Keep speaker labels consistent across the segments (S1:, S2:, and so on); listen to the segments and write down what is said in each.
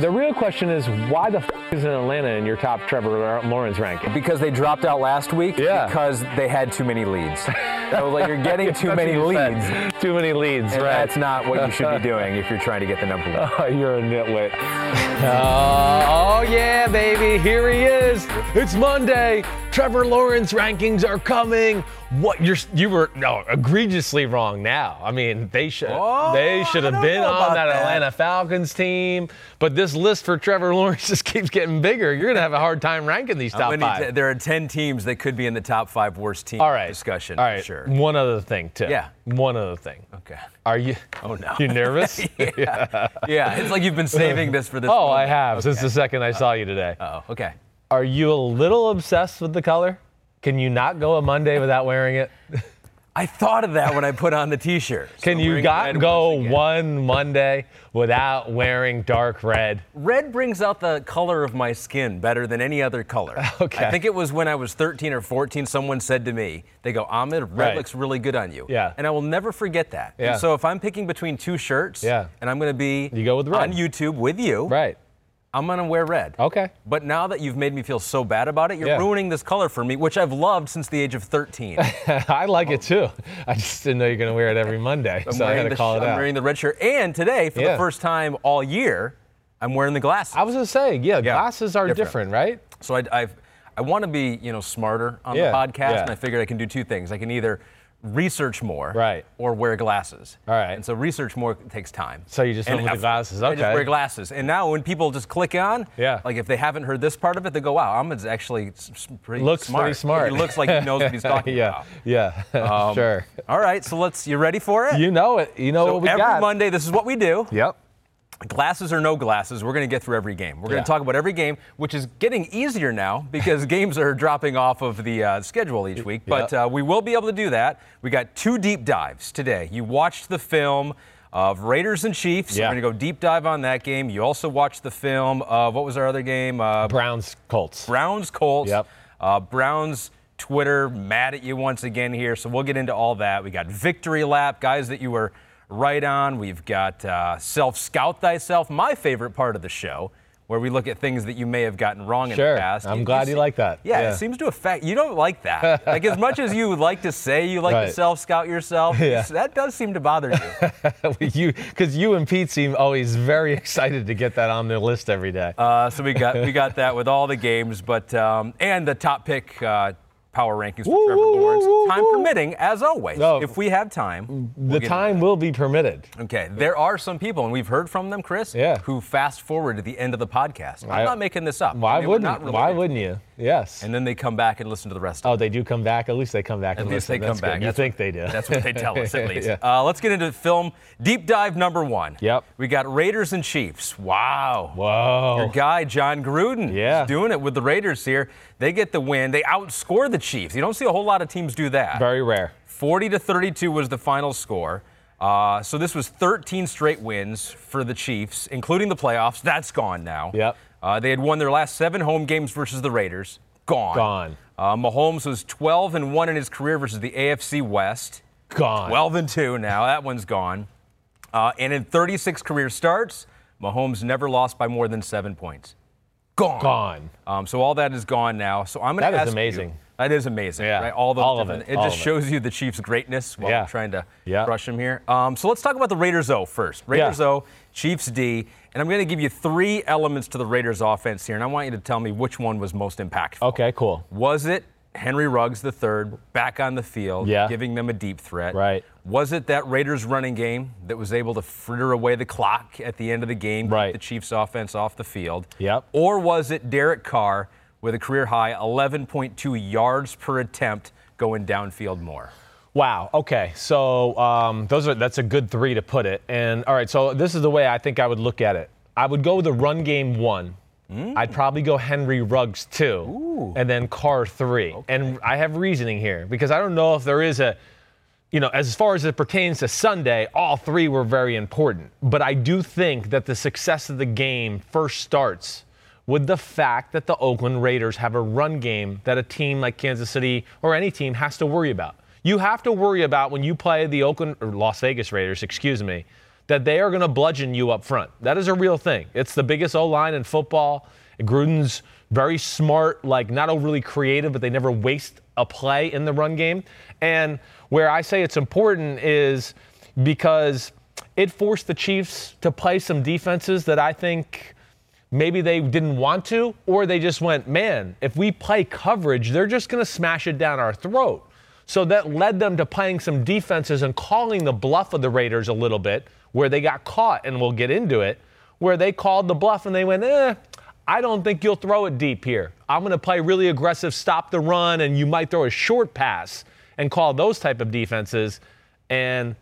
S1: The real question is why the f- isn't Atlanta in your top Trevor Lawrence ranking?
S2: Because they dropped out last week.
S1: Yeah.
S2: Because they had too many leads. so like you're getting too many leads.
S1: Too many leads,
S2: And
S1: right?
S2: that's not what you should be doing if you're trying to get the number one.
S1: Oh, you're a nitwit. Uh, oh, yeah, baby. Here he is. It's Monday. Trevor Lawrence rankings are coming. What you're you were no egregiously wrong now. I mean, they should
S2: Oh,
S1: they should have been on that,
S2: that.
S1: Atlanta Falcons team. But this list for Trevor Lawrence just keeps getting bigger. You're gonna have a hard time ranking these top five.
S2: t- there are 10 teams that could be in the top five worst team
S1: All right.
S2: discussion.
S1: All right.
S2: Sure.
S1: One other thing too.
S2: Yeah.
S1: One other thing.
S2: Okay.
S1: Are you?
S2: Oh, no.
S1: You nervous?
S2: yeah. yeah. It's like you've been saving this for this.
S1: Oh, I
S2: moment.
S1: have since the second I saw you today.
S2: Oh, okay.
S1: Are you a little obsessed with the color? Can you not go a Monday without wearing it?
S2: I thought of that when I put on the T-shirt. So
S1: Can you not go one Monday without wearing dark red?
S2: Red brings out the color of my skin better than any other color.
S1: Okay.
S2: I think it was when I was 13 or 14, someone said to me, they go, Ahmed, red
S1: Right.
S2: looks really good on you.
S1: Yeah.
S2: And I will never forget that. And
S1: Yeah.
S2: so if I'm picking between two shirts
S1: Yeah.
S2: and I'm going to be
S1: You go with red.
S2: on YouTube with you,
S1: Right.
S2: I'm to wear red.
S1: Okay.
S2: But now that you've made me feel so bad about it, you're
S1: Yeah.
S2: ruining this color for me, which I've loved since the age of 13.
S1: I like it too. I just didn't know you're to wear it every Monday,
S2: I'm
S1: so I to call
S2: sh-
S1: it
S2: I'm
S1: out.
S2: wearing the red shirt. And today, for
S1: Yeah.
S2: the first time all year, I'm wearing the glasses.
S1: I was to say, yeah, glasses are
S2: different.
S1: different, right?
S2: So I, I've, I want to be, you know, smarter on
S1: Yeah,
S2: the podcast,
S1: yeah.
S2: and I figured I can do two things. I can either research more,
S1: Right.
S2: or wear glasses.
S1: All right.
S2: And so research more takes time.
S1: So you just
S2: and
S1: went with the glasses,
S2: I just wear glasses, and now when people just click on,
S1: Yeah.
S2: like if they haven't heard this part of it, they go, "Wow, Ahmed's actually pretty
S1: Looks
S2: smart.
S1: pretty smart.
S2: He looks like he knows what he's talking
S1: yeah,
S2: about."
S1: yeah,
S2: Um,
S1: sure.
S2: All right, so let's. You ready for it?
S1: You know it. You know
S2: so
S1: what we
S2: every
S1: got.
S2: Every Monday, this is what we do.
S1: Yep.
S2: Glasses or no glasses, we're going to get through every game. We're going
S1: Yeah.
S2: to talk about every game, which is getting easier now because games are dropping off of the uh, schedule each week. But
S1: Yep.
S2: uh, we will be able to do that. We got two deep dives today. You watched the film of Raiders and Chiefs.
S1: Yeah.
S2: We're going to go deep dive on that game. You also watched the film of what was our other game? Uh,
S1: Browns, Colts.
S2: Browns Colts.
S1: Yep.
S2: Uh, Browns Twitter mad at you once again here, so we'll get into all that. We got victory lap, guys that you were right on. We've got uh, self scout thyself, my favorite part of the show, where we look at things that you may have gotten wrong in
S1: Sure.
S2: the past.
S1: I'm
S2: You-
S1: glad
S2: you
S1: you like that.
S2: Yeah,
S1: Yeah.
S2: it seems to affect you. Don't like that. like as much as you would like to say you like to self scout yourself,
S1: Yeah.
S2: that does seem to bother you.
S1: you, because you and Pete seem always very excited to get that on the list every day.
S2: Uh, so we got we got that with all the games, but um, and the top pick uh, power rankings for Trevor Lawrence. time permitting, as always.
S1: No.
S2: If we have time, we'll
S1: the time will be permitted.
S2: Okay, there are some people, and we've heard from them, Chris,
S1: Yeah.
S2: who fast forward to the end of the podcast. I'm
S1: I-
S2: not making this up.
S1: Why
S2: They were
S1: wouldn't? Why wouldn't you? Yes.
S2: And then they come back and listen to the rest. of
S1: oh, they do come back. At least they come back.
S2: At
S1: and
S2: least
S1: listen.
S2: they come
S1: good.
S2: back.
S1: You
S2: That's
S1: think
S2: what-
S1: they do?
S2: That's what they tell us, at least.
S1: Yeah.
S2: uh, let's get into film deep dive number one.
S1: Yep.
S2: We got Raiders and Chiefs. Wow.
S1: Whoa.
S2: Your guy, Jon Gruden,
S1: Yeah.
S2: is doing it with the Raiders here. They get the win. They outscore the Chiefs. You don't see a whole lot of teams do that.
S1: Very rare.
S2: 40 to 32 was the final score. Uh, so this was 13 straight wins for the Chiefs, including the playoffs. That's gone now.
S1: Yep.
S2: Uh, they had won their last seven home games versus the Raiders. Gone.
S1: Gone.
S2: Uh, Mahomes was 12 and 1 in his career versus the AFC West.
S1: Gone.
S2: 12 and 2 now. That one's gone. Uh, and in 36 career starts, Mahomes never lost by more than seven points. Gone.
S1: Gone.
S2: Um, so all that is gone now. So I'm going
S1: That
S2: to
S1: is
S2: ask
S1: amazing.
S2: You, That is amazing.
S1: Yeah,
S2: Right? All, those
S1: all of
S2: different-
S1: it,
S2: It
S1: all
S2: just
S1: of it.
S2: shows you the Chiefs' greatness while
S1: Yeah.
S2: I'm trying to
S1: Yeah.
S2: rush him here. Um, so let's talk about the Raiders O first. Raiders
S1: Yeah.
S2: O, Chiefs D, and I'm going to give you three elements to the Raiders offense here, and I want you to tell me which one was most impactful.
S1: Okay, cool.
S2: Was it Henry Ruggs III back on the field,
S1: Yeah.
S2: giving them a deep threat?
S1: Right.
S2: Was it that Raiders running game that was able to fritter away the clock at the end of the game,
S1: Right.
S2: the Chiefs offense off the field?
S1: Yep.
S2: Or was it Derek Carr with a career high 11.2 yards per attempt going downfield more?
S1: Wow. Okay. So um, those are that's a good three to put it. And all right. So this is the way I think I would look at it. I would go the run game one. Mm. I'd probably go Henry Ruggs two, and then Carr three. And I have reasoning here because I don't know if there is a, you know, as far as it pertains to Sunday, all three were very important. But I do think that the success of the game first starts with the fact that the Oakland Raiders have a run game that a team like Kansas City or any team has to worry about. You have to worry about when you play the Oakland or Las Vegas Raiders, excuse me, that they are going to bludgeon you up front. That is a real thing. It's the biggest O line in football. Gruden's very smart, like not overly creative, but they never waste a play in the run game. And where I say it's important is because it forced the Chiefs to play some defenses that I think maybe they didn't want to, or they just went, man, if we play coverage, they're just going to smash it down our throat. So that led them to playing some defenses and calling the bluff of the Raiders a little bit, where they got caught, and we'll get into it, where they called the bluff and they went, eh, I don't think you'll throw it deep here. I'm going to play really aggressive, stop the run, and you might throw a short pass and call those type of defenses. And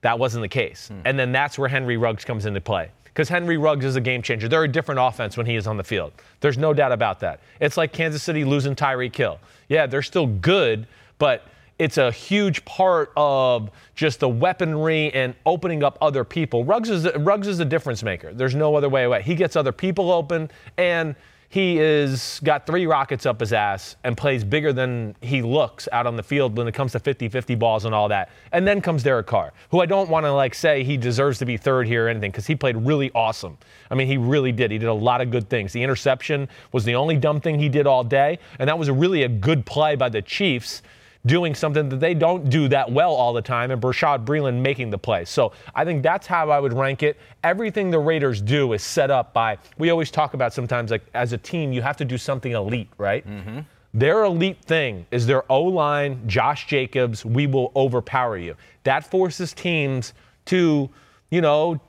S1: that wasn't the case. And then that's where Henry Ruggs comes into play. Because Henry Ruggs is a game changer. They're a different offense when he is on the field. There's no doubt about that. It's like Kansas City losing Tyreek Hill. Yeah, they're still good, but it's a huge part of just the weaponry and opening up other people. Ruggs is Ruggs is a difference maker. There's no other way away. He gets other people open and he is got three rockets up his ass and plays bigger than he looks out on the field when it comes to 50-50 balls and all that. And then comes Derek Carr, who I don't want to like say he deserves to be third here or anything because he played really awesome. I mean, he really did. He did a lot of good things. The interception was the only dumb thing he did all day, and that was really a good play by the Chiefs doing something that they don't do that well all the time, and Bashaud Breeland making the play. So I think that's how I would rank it. Everything the Raiders do is set up by, we always talk about sometimes, like as a team, you have to do something elite, right? Mm-hmm. Their elite thing is their O line, Josh Jacobs, we will overpower you. That forces teams to, you know,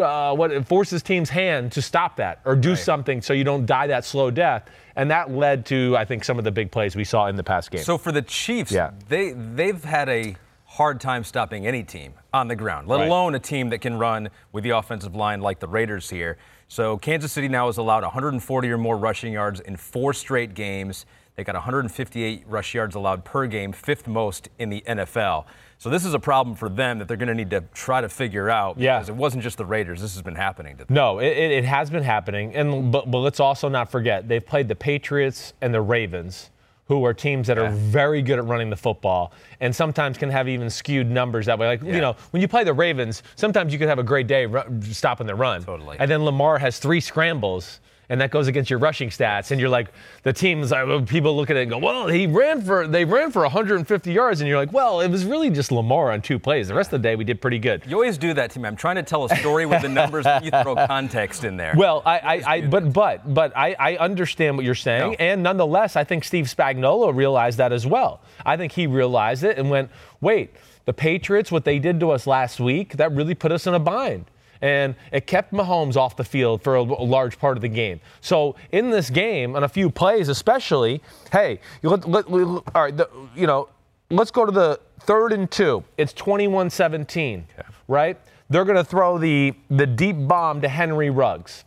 S1: uh, what forces teams' hand to stop that or do something so you don't die that slow death. And that led to, I think, some of the big plays we saw in the past game.
S2: So for the Chiefs,
S1: Yeah.
S2: they they've had a hard time stopping any team on the ground, let
S1: Right.
S2: alone a team that can run with the offensive line like the Raiders here. So Kansas City now has allowed 140 or more rushing yards in four straight games. They got 158 rush yards allowed per game, fifth most in the NFL. So this is a problem for them that they're going to need to try to figure out.
S1: Yeah.
S2: Because it wasn't just the Raiders. This has been happening to them.
S1: No, it, it, has been happening, and but, but let's also not forget they've played the Patriots and the Ravens, who are teams that are very good at running the football, and sometimes can have even skewed numbers that way. Like you know, when you play the Ravens, sometimes you can have a great day ru- stopping the run,
S2: Totally.
S1: and then Lamar has three scrambles. And that goes against your rushing stats, and you're like, the teams, people look at it and go, well, he ran for, they ran for 150 yards, and you're like, well, it was really just Lamar on two plays. The rest of the day, we did pretty good.
S2: You always do that to me. I'm trying to tell a story with the numbers, but you throw context in there.
S1: Well, I, I, I but but but I, I understand what you're saying,
S2: No.
S1: and nonetheless, I think Steve Spagnuolo realized that as well. I think he realized it and went, wait, the Patriots, what they did to us last week, that really put us in a bind. And it kept Mahomes off the field for a, large part of the game. So in this game, on a few plays especially, hey, you let, let, let- all right, the, you know, let's go to the third and two. It's 21-17, right? They're going to throw the the deep bomb to Henry Ruggs.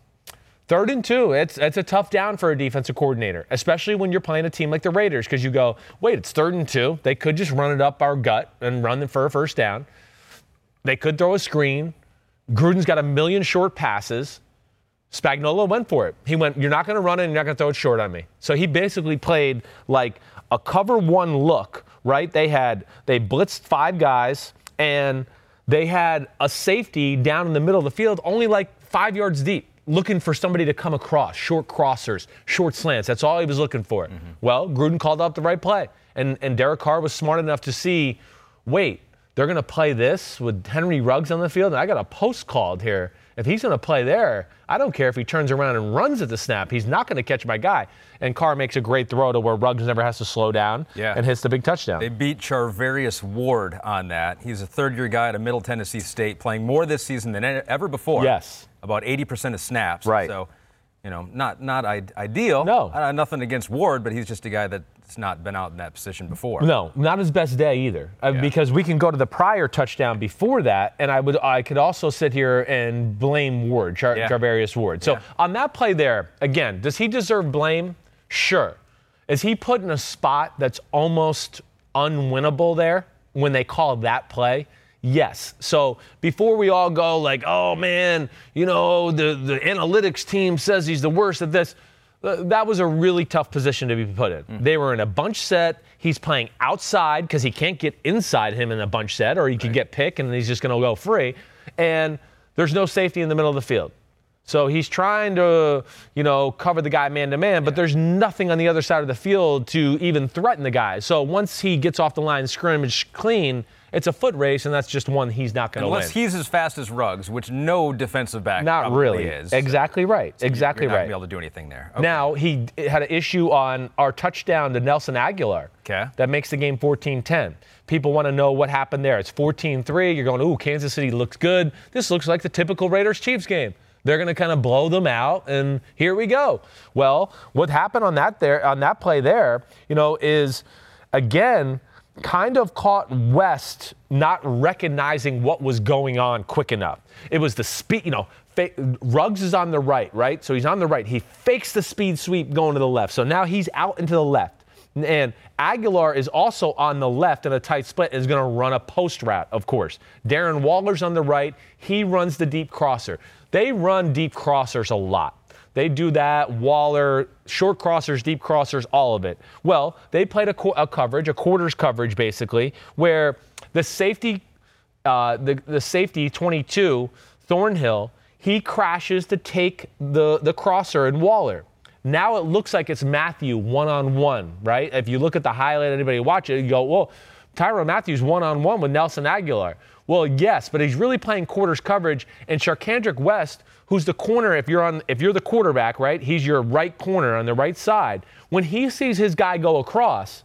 S1: Third and two, it's it's a tough down for a defensive coordinator, especially when you're playing a team like the Raiders, because you go, wait, it's third and two. They could just run it up our gut and run them for a first down. They could throw a screen. Gruden's got a million short passes. Spagnuolo went for it. He went, You're not going to run it and you're not going to throw it short on me. So he basically played like a cover one look, right? They had, they blitzed five guys and they had a safety down in the middle of the field, only like five yards deep. looking for somebody to come across, short crossers, short slants. That's all he was looking for.
S2: Mm-hmm.
S1: Well, Gruden called up the right play. And, and Derek Carr was smart enough to see wait, they're going to play this with Henry Ruggs on the field, and I got a post called here. If he's going to play there, I don't care if he turns around and runs at the snap. He's not going to catch my guy. And Carr makes a great throw to where Ruggs never has to slow down
S2: Yeah.
S1: and hits the big touchdown.
S2: They beat Charvarius Ward on that. He's a third year guy at a Middle Tennessee State, playing more this season than ever before.
S1: Yes.
S2: About 80% of snaps.
S1: Right.
S2: So, you know, not not ideal.
S1: No.
S2: Uh, nothing against Ward, but he's just a guy that's not been out in that position before.
S1: No, not his best day either. Uh,
S2: Yeah.
S1: Because we can go to the prior touchdown before that, and I would I could also sit here and blame Ward, Char-
S2: Yeah.
S1: Charvarius Ward. So
S2: Yeah.
S1: on that play there, again, does he deserve blame? Sure. Is he put in a spot that's almost unwinnable there when they call that play? Yes. So before we all go like, oh man, you know, the, the analytics team says he's the worst at this, uh, that was a really tough position to be put in. They were in a bunch set. He's playing outside because he can't get inside him in a bunch set, or he can get pick and he's just going to go free. And there's no safety in the middle of the field. So he's trying to, you know, cover the guy man to man, but there's nothing on the other side of the field to even threaten the guy. So once he gets off the line scrimmage clean, it's a foot race, and that's just one he's not going to win.
S2: Unless he's as fast as Ruggs, which no defensive back
S1: not really.
S2: is.
S1: Exactly right. exactly
S2: You're not
S1: right.
S2: gonna be able to do anything there. Okay.
S1: Now, he had an issue on our touchdown to Nelson Agholor.
S2: 'Kay.
S1: That makes the game 14 10. People want to know what happened there. It's 14 3. You're going, ooh, Kansas City looks good. This looks like the typical Raiders Chiefs game. They're going to kind of blow them out, and here we go. Well, what happened on that there on that play there, you know, is again kind of caught West not recognizing what was going on quick enough. It was the speed, you know, fa- Ruggs is on the right, right? So he's on the right. He fakes the speed sweep going to the left. So now he's out into the left. And Agholor is also on the left in a tight split and is going to run a post route, of course. Darren Waller's on the right. He runs the deep crosser. They run deep crossers a lot. They do that, Waller, short crossers, deep crossers, all of it. Well, they played a, qu- a coverage, a quarters coverage basically, where the safety, uh, the, the safety 22, Thornhill, he crashes to take the, the crosser and Waller. Now it looks like it's Mathieu one on one, right? If you look at the highlight, anybody watch it, you go, well, Tyrann Matthews one on one with Nelson Agholor. Well, yes, but he's really playing quarters coverage, and Sharkandrick West, who's the corner, if you're on, if you're the quarterback, right? He's your right corner on the right side. When he sees his guy go across,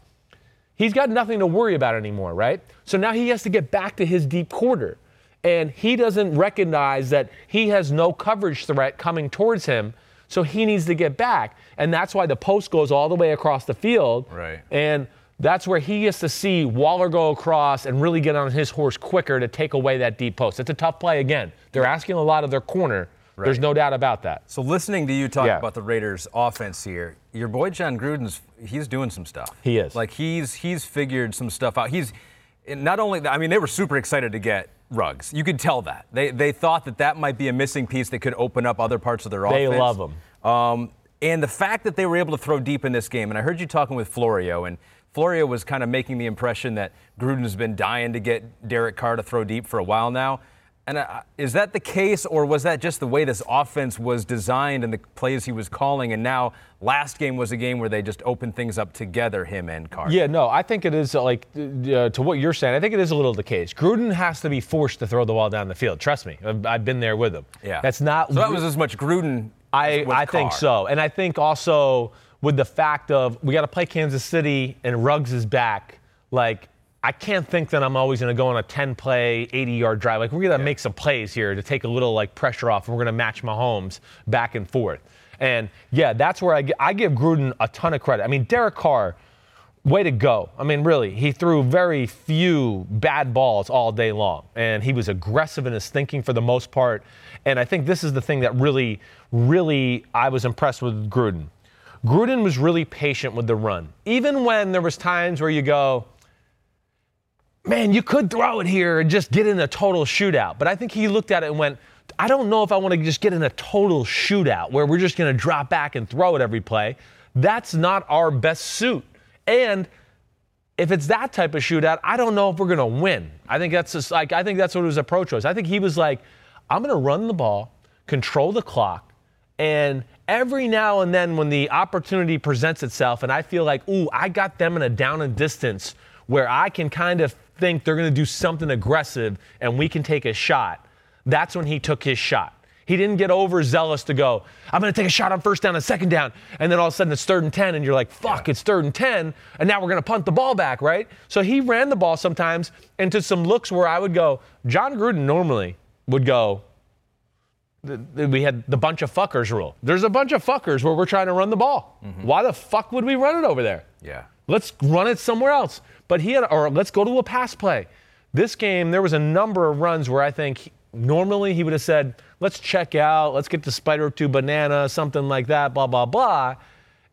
S1: he's got nothing to worry about anymore, right? So now he has to get back to his deep quarter. And he doesn't recognize that he has no coverage threat coming towards him. So he needs to get back. And that's why the post goes all the way across the field.
S2: Right.
S1: And that's where he gets to see Waller go across and really get on his horse quicker to take away that deep post. It's a tough play again. They're asking a lot of their corner. There's no doubt about that.
S2: So listening to you talk
S1: Yeah.
S2: about the Raiders offense here, your boy Jon Gruden's he's doing some stuff.
S1: He is.
S2: Like he's he's figured some stuff out. He's not only I mean they were super excited to get Ruggs. You could tell that. They they thought that that might be a missing piece that could open up other parts of their offense.
S1: They love him.
S2: Um, and the fact that they were able to throw deep in this game, and I heard you talking with Florio, and Florio was kind of making the impression that Gruden's been dying to get Derek Carr to throw deep for a while now. And uh, is that the case, or was that just the way this offense was designed and the plays he was calling? And now last game was a game where they just opened things up together, him and Carr.
S1: Yeah, no, I think it is uh, like uh, to what you're saying. I think it is a little the case. Gruden has to be forced to throw the ball down the field. Trust me, I've, I've been there with him.
S2: Yeah.
S1: that's not.
S2: So that was as much Gruden.
S1: I I think so, and I think also with the fact of we got to play Kansas City and Ruggs is back. Like I can't think that I'm always going to go on a 10 play, 80 yard drive. Like we're going to make some plays here to take a little like pressure off, and we're going to match Mahomes back and forth. And yeah, that's where I, I give Gruden a ton of credit. I mean, Derek Carr, way to go. I mean, really, he threw very few bad balls all day long, and he was aggressive in his thinking for the most part. And I think this is the thing that really, really, I was impressed with Gruden. Gruden was really patient with the run, even when there was times where you go, man, you could throw it here and just get in a total shootout. But I think he looked at it and went, I don't know if I want to just get in a total shootout where we're just going to drop back and throw it every play. That's not our best suit. And if it's that type of shootout, I don't know if we're going to win. I think that's just like I think that's what his approach was. I think he was like, I'm going to run the ball, control the clock, And every now and then, when the opportunity presents itself, and I feel like, ooh, I got them in a down and distance where I can kind of think they're going to do something aggressive and we can take a shot, that's when he took his shot. He didn't get overzealous to go, I'm going to take a shot on first down and second down. And then all of a sudden it's third and 10, and you're like, fuck, it's third and 10. And now we're going to punt the ball back, right? So he ran the ball sometimes into some looks where I would go, Jon Gruden normally would go, we had the bunch of fuckers rule. There's a bunch of fuckers where we're trying to run the ball. Mm-hmm. Why the fuck would we run it over there?
S2: Yeah.
S1: Let's run it somewhere else. But he had, or let's go to a pass play. This game, there was a number of runs where I think he- normally he would have said, let's check out, let's get the spider to banana, something like that, blah, blah, blah.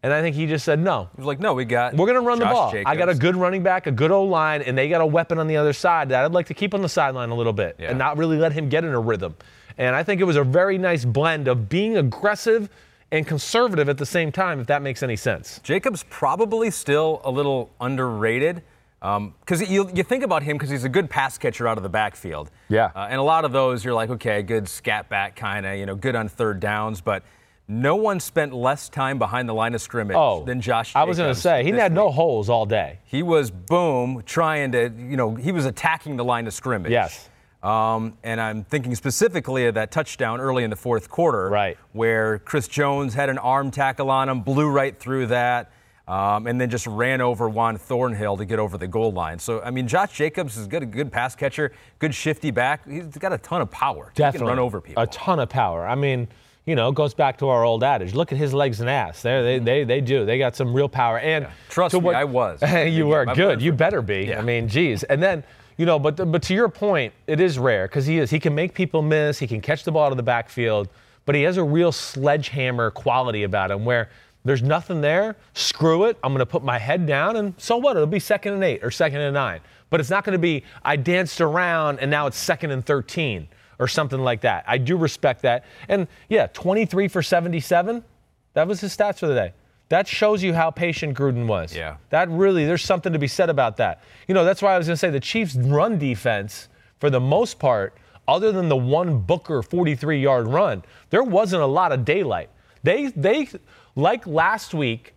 S1: And I think he just said, no,
S2: He was like, no, we got.
S1: we're going to run the
S2: Josh
S1: ball. I got a good running back, a good O line, and they got a weapon on the other side that I'd like to keep on the sideline a little bit
S2: Yeah.
S1: and not really let him get in a rhythm. And I think it was a very nice blend of being aggressive and conservative at the same time, if that makes any sense.
S2: Jacobs probably still a little underrated. Because you, you think about him because he's a good pass catcher out of the backfield.
S1: Yeah.
S2: Uh, and a lot of those, you're like, okay, good scat back kind of, you know, good on third downs. But no one spent less time behind the line of scrimmage
S1: Oh,
S2: than Josh
S1: I was going to say, he
S2: this
S1: had no holes all day.
S2: He was boom trying to, you know, he was attacking the line of scrimmage.
S1: Yes.
S2: Um, and I'm thinking specifically of that touchdown early in the fourth quarter,
S1: Right.
S2: where Chris Jones had an arm tackle on him, blew right through that, um, and then just ran over Juan Thornhill to get over the goal line. So I mean, Josh Jacobs is good, a good pass catcher, good shifty back. He's got a ton of power.
S1: Definitely.
S2: He can run over people.
S1: A ton of power. I mean, you know, it goes back to our old adage. Look at his legs and ass. They're, they they they do. They got some real power. And
S2: Trust
S1: to
S2: me, I was.
S1: you were good. You better be.
S2: Yeah.
S1: I mean, geez. And then, you know, but but to your point, it is rare because he is. He can make people miss. He can catch the ball out of the backfield. But he has a real sledgehammer quality about him where. There's nothing there. Screw it. I'm going to put my head down, and so what? It'll be second and eight or second and nine. But it's not going to be I danced around and now it's second and 13 or something like that. I do respect that. And yeah, 23 for 77. That was his stats for the day. That shows you how patient Gruden was.
S2: Yeah.
S1: That really, there's something to be said about that. You know, that's why I was going to say the Chiefs' run defense, for the most part, other than the one Booker 43 yard run, there wasn't a lot of daylight. They, they, like last week,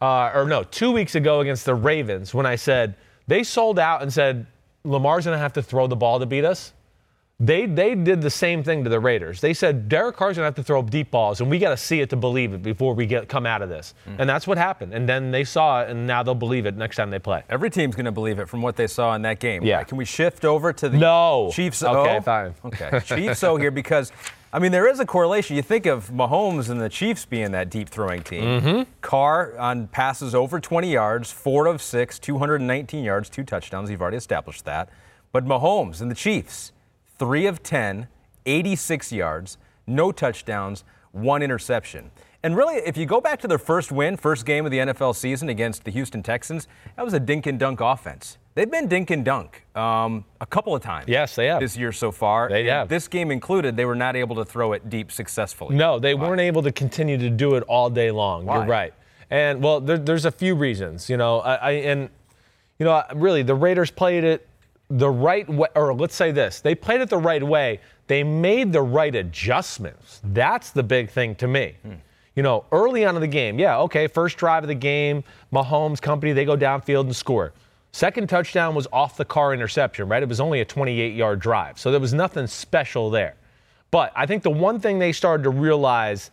S1: uh, or no, two weeks ago against the Ravens, when I said they sold out and said Lamar's going to have to throw the ball to beat us. They they did the same thing to the Raiders. They said Derek Carr's going to have to throw deep balls, and we got to see it to believe it before we get come out of this. And that's what happened. And then they saw it, and now they'll believe it next time they play.
S2: Every team's going to believe it from what they saw in that game.
S1: Yeah.
S2: Right, Can we shift over to the
S1: No.
S2: Chiefs?
S1: Okay,
S2: O?
S1: fine.
S2: Okay, Chiefs O here because, I mean, there is a correlation. You think of Mahomes and the Chiefs being that deep throwing team.
S1: Mm-hmm.
S2: Carr on passes over 20 yards, four of six, 219 yards, two touchdowns. You've already established that. But Mahomes and the Chiefs, three of 10, 86 yards, no touchdowns, one interception. And really, if you go back to their first win, first game of the NFL season against the Houston Texans, that was a dink and dunk offense. They've been dink and dunk um, a couple of times.
S1: Yes, they have.
S2: This year so far.
S1: They
S2: And
S1: have.
S2: This game included, they were not able to throw it deep successfully.
S1: No, they weren't able to continue to do it all day long.
S2: Why?
S1: You're right. And well, there, there's a few reasons, you know. I, I and you know, really, the Raiders played it the right way, or let's say this: they played it the right way. They made the right adjustments. That's the big thing to me. Hmm. You know, early on in the game, yeah, okay, first drive of the game, Mahomes company, they go downfield and score. Second touchdown was off the Carr interception, right? It was only a 28 yard drive. So there was nothing special there. But I think the one thing they started to realize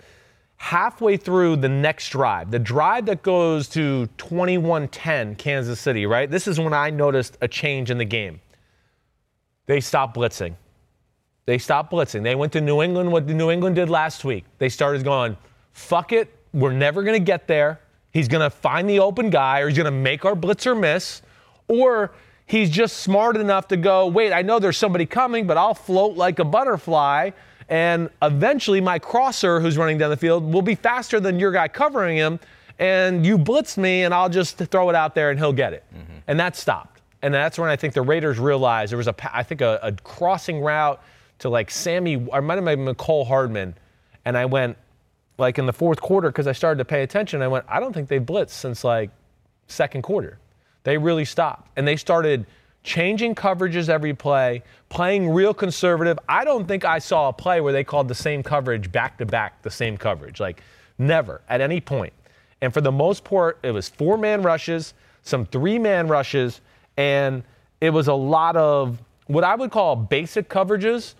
S1: halfway through the next drive, the drive that goes to 21-10 Kansas City, right? This is when I noticed a change in the game. They stopped blitzing. They stopped blitzing. They went to New England, what the New England did last week. They started going, fuck it, we're never going to get there. He's going to find the open guy, or he's going to make our blitzer miss, or he's just smart enough to go, wait, I know there's somebody coming, but I'll float like a butterfly. And eventually, my crosser who's running down the field will be faster than your guy covering him. And you blitz me, and I'll just throw it out there, and he'll get it. Mm-hmm. And that stopped. And that's when I think the Raiders realized there was a, I think a, a crossing route to like Sammy, or might have been Mecole Hardman. And I went, like in the fourth quarter, because I started to pay attention, I went, I don't think they blitzed since like second quarter. They really stopped. And they started changing coverages every play, playing real conservative. I don't think I saw a play where they called the same coverage back to back, the same coverage. Like, never at any point. And for the most part, it was four man rushes, some three man rushes, and it was a lot of what I would call basic coverages,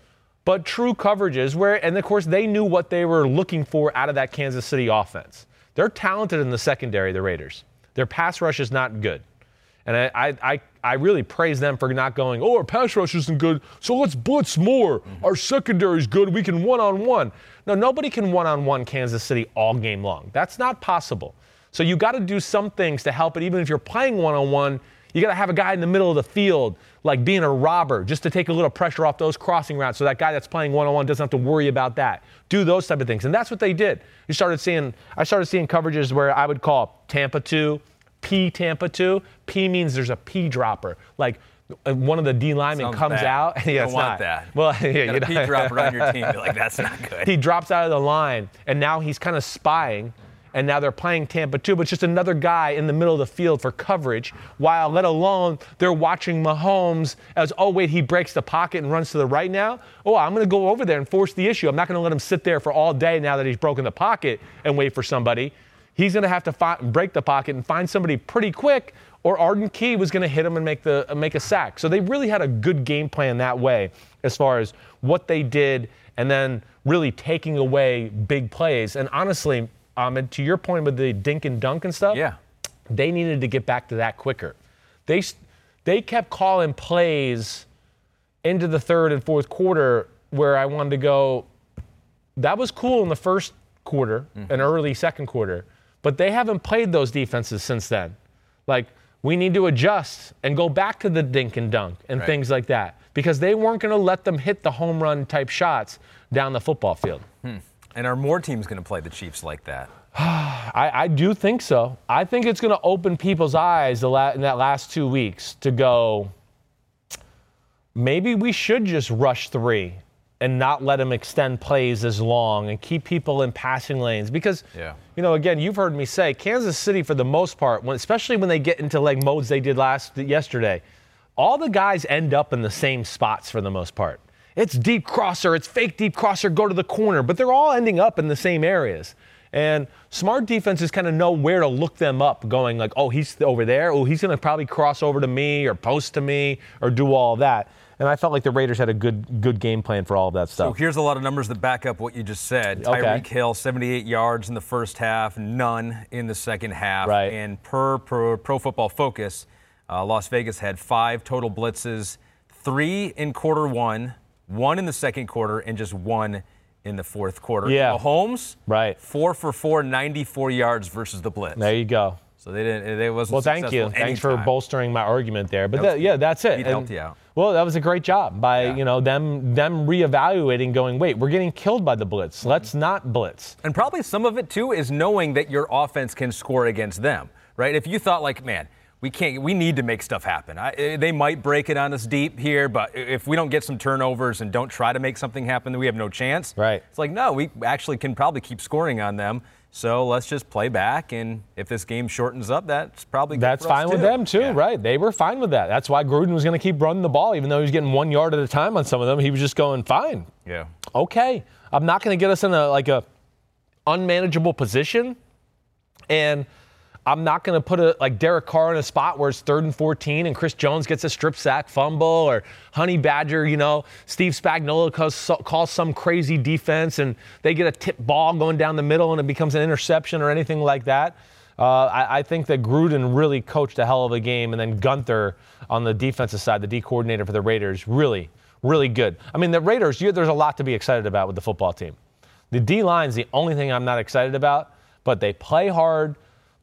S1: but true coverages where, and of course, they knew what they were looking for out of that Kansas City offense. They're talented in the secondary, the Raiders. Their pass rush is not good. And I, I, I, I really praise them for not going, oh, our pass rush isn't good, so let's blitz more.
S2: Mm-hmm.
S1: Our secondary is good, we can one on one. No, nobody can one on one Kansas City all game long. That's not possible. So you got to do some things to help it, even if you're playing one on one. You got to have a guy in the middle of the field, like being a robber, just to take a little pressure off those crossing routes so that guy that's playing one on one doesn't have to worry about that. Do those type of things. And that's what they did. You started seeing, I started seeing coverages where I would call Tampa 2, P Tampa 2. P means there's a P dropper. Like uh, one of the D linemen
S2: Sounds
S1: comes
S2: bad.
S1: out.
S2: You
S1: yeah,
S2: don't want
S1: not.
S2: that.
S1: Well, yeah,
S2: You
S1: you
S2: got a
S1: don't-
S2: P dropper on your team. Be like, that's not good.
S1: he drops out of the line, and now he's kind of spying. And now they're playing Tampa 2, but it's just another guy in the middle of the field for coverage, while let alone they're watching Mahomes as, oh, wait, he breaks the pocket and runs to the right now. Oh, I'm going to go over there and force the issue. I'm not going to let him sit there for all day now that he's broken the pocket and wait for somebody. He's going to have to fi- break the pocket and find somebody pretty quick, or Arden Key was going to hit him and make, the, make a sack. So they really had a good game plan that way as far as what they did and then really taking away big plays. And honestly, Um, Ahmed, to your point with the dink and dunk and stuff,
S2: Yeah.
S1: they needed to get back to that quicker. They they kept calling plays into the third and fourth quarter where I wanted to go. That was cool in the first quarter mm-hmm. and early second quarter, but they haven't played those defenses since then. Like we need to adjust and go back to the dink and dunk and
S2: Right.
S1: things like that because they weren't going to let them hit the home run type shots down the football field.
S2: And are more teams going to play the Chiefs like that?
S1: I, I do think so. I think it's going to open people's eyes the la- in that last two weeks to go, maybe we should just rush three and not let them extend plays as long and keep people in passing lanes. Because,
S2: Yeah.
S1: you know, again, you've heard me say Kansas City, for the most part, when, especially when they get into like modes they did last yesterday, all the guys end up in the same spots for the most part. It's deep crosser, it's fake deep crosser, go to the corner, but they're all ending up in the same areas. And smart defenses kind of know where to look them up, going like, oh, he's over there. Oh, he's going to probably cross over to me or post to me or do all that. And I felt like the Raiders had a good good game plan for all of that stuff.
S2: So here's a lot of numbers that back up what you just said.
S1: Okay.
S2: Tyreek Hill, 78 yards in the first half, none in the second half.
S1: Right.
S2: And per, per Pro Football Focus, uh, Las Vegas had five total blitzes, three in quarter one, one in the second quarter, and just one in the fourth quarter.
S1: Yeah.
S2: Mahomes,
S1: Right.
S2: four for four, 94 yards versus the blitz.
S1: there you go.
S2: So they didn't. They wasn't.
S1: Well, thank you. Thanks for bolstering my argument there. But
S2: That
S1: that- yeah, that's it. And-
S2: you out.
S1: Well, that was a great job by
S2: Yeah.
S1: you know them them reevaluating, going, wait, we're getting killed by the blitz. Mm-hmm. Let's not blitz.
S2: And probably some of it too is knowing that your offense can score against them, right? If you thought like, man, we can't, we need to make stuff happen. I, eh, they might break it on us deep here, but if we don't get some turnovers and don't try to make something happen, then we have no chance.
S1: Right.
S2: It's like no, we actually can probably keep scoring on them. So let's just play back, and if this game shortens up, that's probably good
S1: That's
S2: for us
S1: fine with
S2: too.
S1: them too,
S2: Yeah.
S1: right? They were fine with that. That's why Gruden was going to keep running the ball, even though he was getting one yard at a time on some of them. He was just going, fine,
S2: Yeah.
S1: okay. I'm not going to get us in a like a unmanageable position, and I'm not going to put a like Derek Carr in a spot where it's third and 14 and Chris Jones gets a strip sack fumble or Honey Badger, you know, Steve Spagnuolo calls, calls some crazy defense and they get a tip ball going down the middle and it becomes an interception or anything like that. Uh, I, I think that Gruden really coached a hell of a game, and then Guenther on the defensive side, the D coordinator for the Raiders, really, really good. I mean, the Raiders, you, there's a lot to be excited about with the football team. The D line's the only thing I'm not excited about, but they play hard.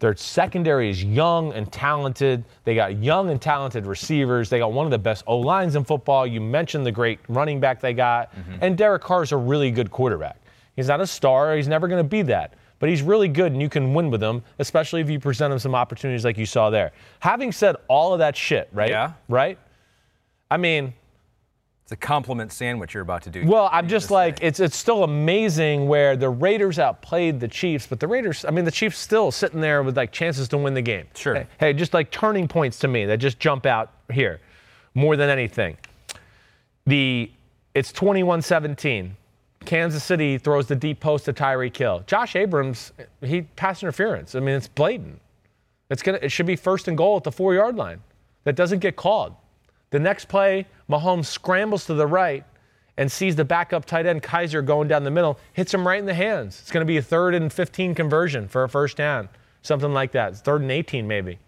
S1: Their secondary is young and talented. They got young and talented receivers. They got one of the best O lines in football. You mentioned the great running back they got. Mm-hmm. And Derek Carr is a really good quarterback. He's not a star, he's never going to be that. But he's really good, and you can win with him, especially if you present him some opportunities like you saw there. Having said all of that shit, right?
S2: Yeah.
S1: Right? I mean,
S2: A compliment sandwich you're about to do.
S1: well, I'm just like it's it's still amazing where the Raiders outplayed the Chiefs, but the Raiders, I mean, the Chiefs still sitting there with like chances to win the game.
S2: Sure.
S1: Hey, hey, just like turning points to me that just jump out here. more than anything. The it's 21-17. Kansas City throws the deep post to Tyreek Hill. Josh Abrams, he pass interference. I mean, it's blatant. It's gonna it should be first and goal at the four yard line. That doesn't get called. The next play, Mahomes scrambles to the right and sees the backup tight end Keizer going down the middle, hits him right in the hands. It's going to be a third and 15 conversion for a first down, something like that. It's third and 18 maybe.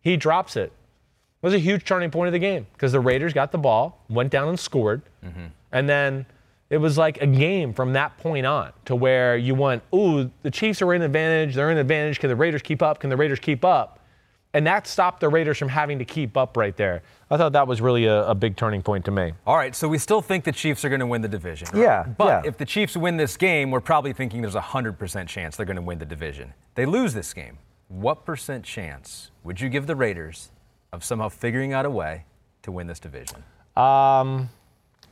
S1: He drops it. It was a huge turning point of the game because the Raiders got the ball, went down and scored, mm-hmm. and then it was like a game from that point on to where you went, ooh, the Chiefs are in advantage. They're in advantage. Can the Raiders keep up? Can the Raiders keep up? And that stopped the Raiders from having to keep up right there. I thought that was really a, a big turning point to me.
S2: All right, so we still think the Chiefs are going to win the division. right?
S1: Yeah,
S2: But
S1: yeah.
S2: if the Chiefs win this game, we're probably thinking there's a 100% chance they're going to win the division. They lose this game. What percent chance would you give the Raiders of somehow figuring out a way to win this division?
S1: Um,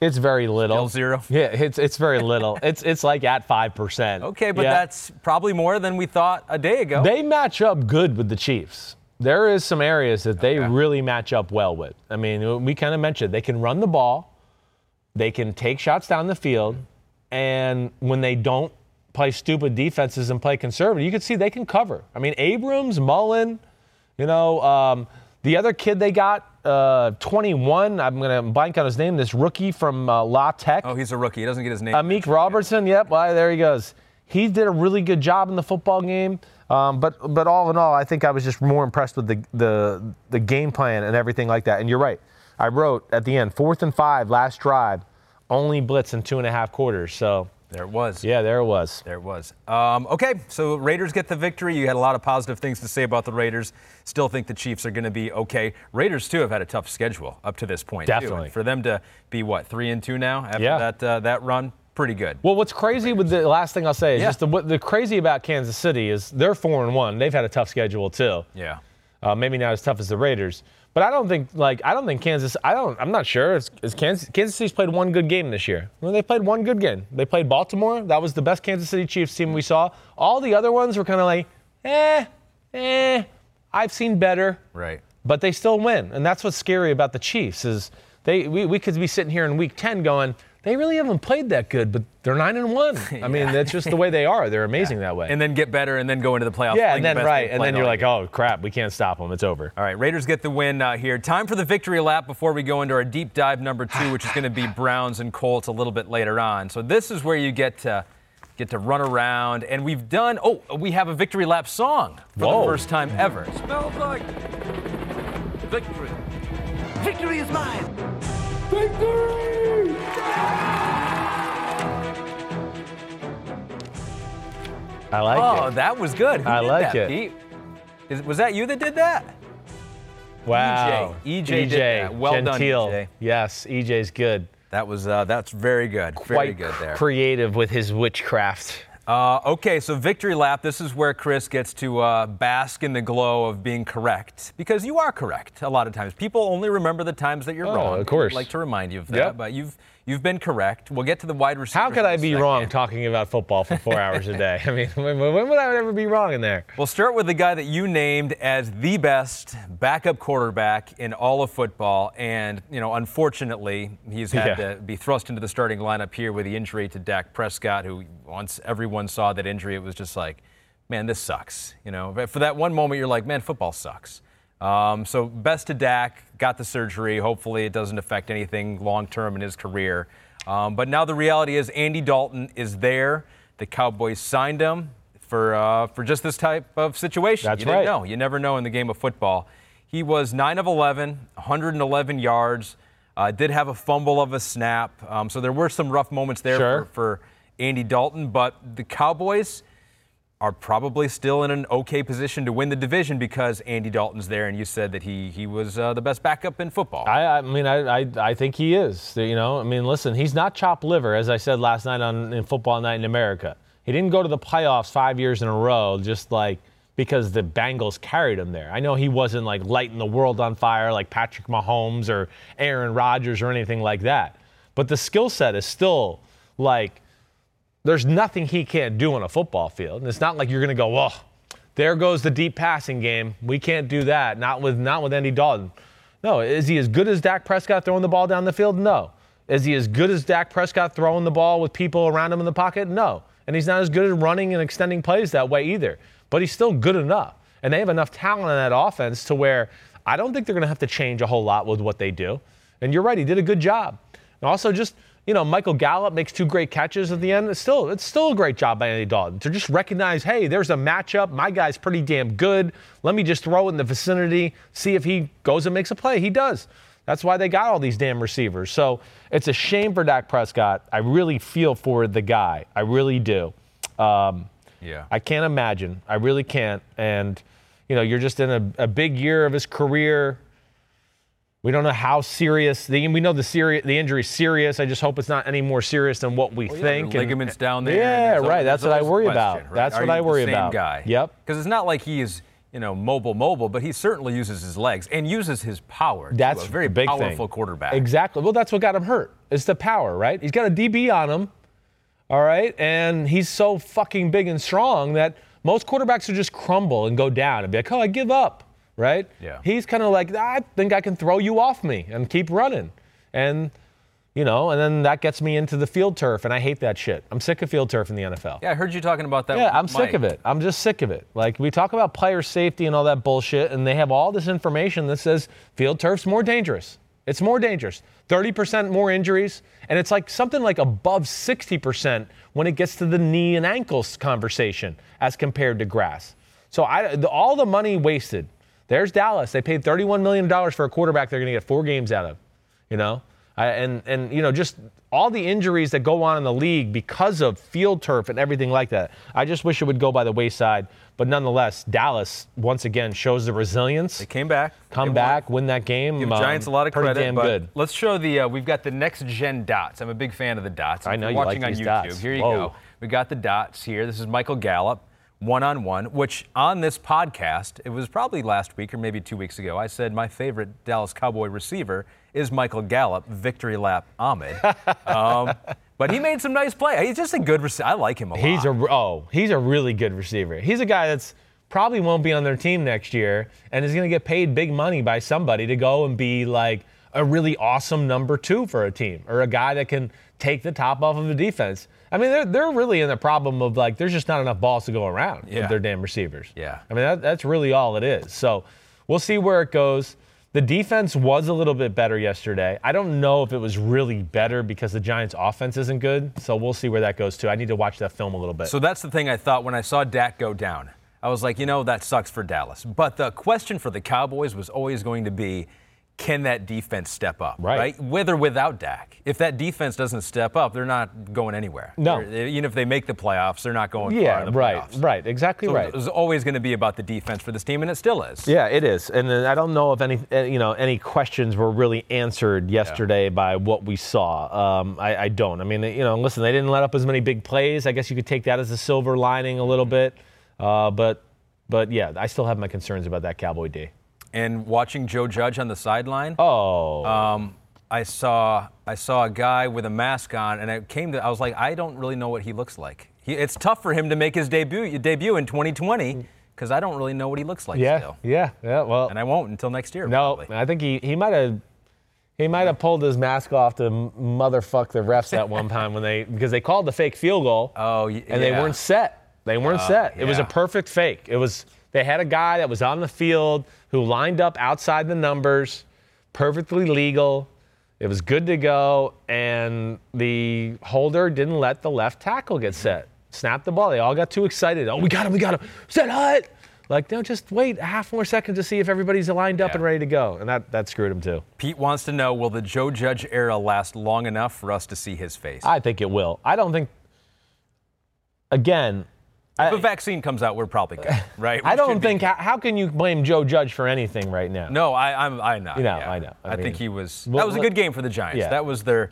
S1: it's very little.
S2: Still zero?
S1: Yeah, it's it's very little. it's it's like at five percent.
S2: Okay, but
S1: Yeah.
S2: that's probably more than we thought a day ago.
S1: They match up good with the Chiefs. There is some areas that they really match up well with. I mean, we kind of mentioned they can run the ball, they can take shots down the field, and when they don't play stupid defenses and play conservative, you can see they can cover. I mean, Abrams, Mullen, you know, um, the other kid they got, uh, 21. I'm gonna blank on his name. This rookie from uh, La Tech.
S2: oh, he's a rookie. He doesn't get his name.
S1: Amik Robertson, yep, well, there he goes. He did a really good job in the football game. Um, but but all in all, I think I was just more impressed with the, the the game plan and everything like that. And you're right. I wrote at the end, fourth and five, last drive, only blitz in two and a half quarters. So
S2: there it was.
S1: yeah, there it was.
S2: There it was. Um, okay, so Raiders get the victory. You had a lot of positive things to say about the Raiders. Still think the Chiefs are going to be okay. Raiders too have had a tough schedule up to this point.
S1: Definitely.
S2: For them to be what three and two now after
S1: Yeah.
S2: that uh, that run, pretty good.
S1: Well, what's crazy with the last thing I'll say is
S2: Yeah.
S1: just the, what the crazy about Kansas City is they're four and one. They've had a tough schedule too.
S2: Yeah.
S1: Uh, maybe not as tough as the Raiders, but I don't think like I don't think Kansas. I don't. I'm not sure. Is, is Kansas Kansas City's played one good game this year? Well, they played one good game. They played Baltimore. That was the best Kansas City Chiefs team we saw. All the other ones were kind of like, eh, eh. I've seen better,
S2: Right.
S1: but they still win, and that's what's scary about the Chiefs is they. We, we could be sitting here in Week 10 going. They really haven't played that good, but they're nine and one. I mean, that's just the way they are. They're amazing that way.
S2: And then get better, and then go into the playoffs.
S1: yeah, and then
S2: best
S1: right, and then you're like,
S2: year.
S1: oh crap, we can't stop them. It's over.
S2: All right, Raiders get the win uh, here. Time for the victory lap before we go into our deep dive number two, which is going to be Browns and Colts a little bit later on. So this is where you get to get to run around, and we've done. Oh, we have a victory lap song for
S1: Whoa.
S2: the first time ever.
S3: Smells like victory. Victory is mine. Victory!
S1: I like
S2: Oh,
S1: it.
S2: that was good. Who
S1: I like
S2: that,
S1: it.
S2: Pete? Is, was that you that did that?
S1: Wow.
S2: EJ. EJ that. Well done,
S1: Gentile.
S2: EJ.
S1: Yes, EJ's good.
S2: That was uh, that's very good. Very
S1: Quite
S2: good there.
S1: creative with his witchcraft.
S2: Uh, okay, so victory lap. This is where Chris gets to uh, bask in the glow of being correct because you are correct a lot of times. People only remember the times that you're
S1: Oh,
S2: wrong.
S1: of course.
S2: I'd like to remind you of that,
S1: Yep.
S2: but you've you've been correct. We'll get to the wide receiver.
S1: How could I be wrong talking about football for four hours a day? I mean, when, when would I ever be wrong in there?
S2: We'll start with the guy that you named as the best backup quarterback in all of football, and you know, unfortunately, he's had
S1: Yeah.
S2: to be thrust into the starting lineup here with the injury to Dak Prescott, who once everyone saw that injury, it was just like, man, this sucks. You know, but for that one moment, you're like, man, football sucks. Um, so best to Dak, got the surgery. Hopefully, it doesn't affect anything long term in his career. Um, but now the reality is, Andy Dalton is there. The Cowboys signed him for uh, for just this type of situation.
S1: That's
S2: you didn't
S1: right.
S2: know. You never know in the game of football. He was 9 of 11, 111 yards. Uh, did have a fumble of a snap. Um, so there were some rough moments there
S1: Sure.
S2: for, for Andy Dalton. But the Cowboys are probably still in an okay position to win the division because Andy Dalton's there, and you said that he he was uh, the best backup in football.
S1: I, I mean, I, I, I think he is. You know, I mean, listen, he's not chopped liver, as I said last night on in Football Night in America. He didn't go to the playoffs five years in a row just like because the Bengals carried him there. I know he wasn't like lighting the world on fire like Patrick Mahomes or Aaron Rodgers or anything like that. But the skill set is still like there's nothing he can't do on a football field. And it's not like you're going to go, well, there goes the deep passing game. We can't do that. Not with not with Andy Dalton. No. Is he as good as Dak Prescott throwing the ball down the field? No. Is he as good as Dak Prescott throwing the ball with people around him in the pocket? No. And he's not as good at running and extending plays that way either. But he's still good enough. And they have enough talent in that offense to where I don't think they're going to have to change a whole lot with what they do. And you're right, he did a good job. And also, just you know, Michael Gallup makes two great catches at the end. It's still it's still a great job by Andy Dalton to just recognize, hey, there's a matchup. My guy's pretty damn good. Let me just throw it in the vicinity, see if he goes and makes a play. He does. That's why they got all these damn receivers. So it's a shame for Dak Prescott. I really feel for the guy. I really do. Um,
S2: Yeah.
S1: I can't imagine. I really can't. And, you know, you're just in a, a big year of his career. We don't know how serious. The, we know the serious, the injury's serious. I just hope it's not any more serious than what we
S2: Well,
S1: think. And-
S2: ligaments down there.
S1: Yeah, right. That's what I worry
S2: the
S1: about.
S2: right?
S1: That's
S2: Are
S1: what I worry
S2: same
S1: about.
S2: Guy?
S1: Yep.
S2: Because it's not like he's you know mobile, mobile, but he certainly uses his legs and uses his power.
S1: That's
S2: a very
S1: big
S2: powerful
S1: thing.
S2: quarterback.
S1: Exactly. Well, that's what got him hurt. It's the power, right? He's got a DB on him. All right, and he's so fucking big and strong that most quarterbacks would just crumble and go down and be like, "Oh, I give up." Right?
S2: Yeah.
S1: He's kind of like, "I think I can throw you off me and keep running," and you know, and then that gets me into the field turf, and I hate that shit. I'm sick of field turf in the NFL.
S2: Yeah, I heard you talking about that.
S1: Yeah, I'm sick of it. I'm just sick of it. Like we talk about player safety and all that bullshit, and they have all this information that says field turf's more dangerous. It's more dangerous. 30% more injuries, and it's like something like above 60% when it gets to the knee and ankles conversation as compared to grass. So I, all the money wasted. There's Dallas. They paid 31 million dollars for a quarterback they're going to get four games out of. You know, I, and and you know just all the injuries that go on in the league because of field turf and everything like that. I just wish it would go by the wayside. But nonetheless, Dallas once again shows the resilience.
S2: They came back.
S1: Come
S2: They won.
S1: back, win that game.
S2: Give
S1: um,
S2: Giants a lot of
S1: pretty
S2: credit.
S1: damn
S2: but
S1: good.
S2: Let's show the. Uh, we've got the next gen dots. I'm a big fan of the dots.
S1: I know
S2: you're watching
S1: like
S2: on
S1: these
S2: YouTube.
S1: dots.
S2: Here you
S1: Whoa.
S2: go. We got the dots here. This is Michael Gallup, one on one. Which on this podcast, it was probably last week or maybe two weeks ago. I said my favorite Dallas Cowboy receiver is Michael Gallup, victory lap Ahmed. um, but he made some nice play. He's just a good receiver. I like him a lot.
S1: He's a oh, he's a really good receiver. He's a guy that's probably won't be on their team next year and is going to get paid big money by somebody to go and be like a really awesome number 2 for a team or a guy that can take the top off of the defense. I mean, they're, they're really in the problem of like there's just not enough balls to go around
S2: Yeah.
S1: with their damn receivers.
S2: Yeah.
S1: I mean, that, that's really all it is. So we'll see where it goes. The defense was a little bit better yesterday. I don't know if it was really better because the Giants' offense isn't good. So we'll see where that goes too. I need to watch that film a little bit.
S2: So that's the thing I thought when I saw Dak go down. I was like, you know, that sucks for Dallas. But the question for the Cowboys was always going to be, can that defense step up?
S1: Right.
S2: With or without Dak. If that defense doesn't step up, they're not going anywhere.
S1: No.
S2: They're- even if they make the playoffs, they're not going far
S1: Yeah,
S2: in the
S1: right,
S2: playoffs.
S1: right, exactly
S2: So
S1: right.
S2: It was always going to be about the defense for this team, and it still is.
S1: Yeah, it is, and then I don't know if any, uh, you know, any questions were really answered yesterday by what we saw. Um, I, I don't. I mean, you know, listen, they didn't let up as many big plays. I guess you could take that as a silver lining a little bit, uh, but, but yeah, I still have my concerns about that Cowboy D.
S2: And watching Joe Judge on the sideline,
S1: Oh,
S2: um, I saw I saw a guy with a mask on, and it came to I was like, I don't really know what he looks like. He, it's tough for him to make his debut debut in 2020 because I don't really know what he looks like
S1: yeah,
S2: still,
S1: yeah, yeah. Well,
S2: and I won't until next year.
S1: no,
S2: probably.
S1: I think he, he might have. He might have pulled his mask off to motherfuck the refs at one time when they because they called the fake field goal.
S2: Oh, y-
S1: and they weren't set. They weren't set. It was a perfect fake. It was they had a guy that was on the field who lined up outside the numbers, perfectly legal. It was good to go, and the holder didn't let the left tackle get set. Snapped the ball. They all got too excited. Oh, we got him! We got him! Set hut! Like, no, just wait a half more second to see if everybody's lined up
S2: Yeah.
S1: and ready to go, and that that screwed him too.
S2: Pete wants to know: Will the Joe Judge era last long enough for us to see his face?
S1: I think it will. I don't think. Again,
S2: if a vaccine comes out, we're probably good, right? We
S1: I don't think. How, how can you blame Joe Judge for anything right now?
S2: No, I, I'm. I know.
S1: You know,
S2: yeah.
S1: I know. I
S2: I,
S1: mean,
S2: think he was. that was a good game for the Giants.
S1: Yeah.
S2: That was their.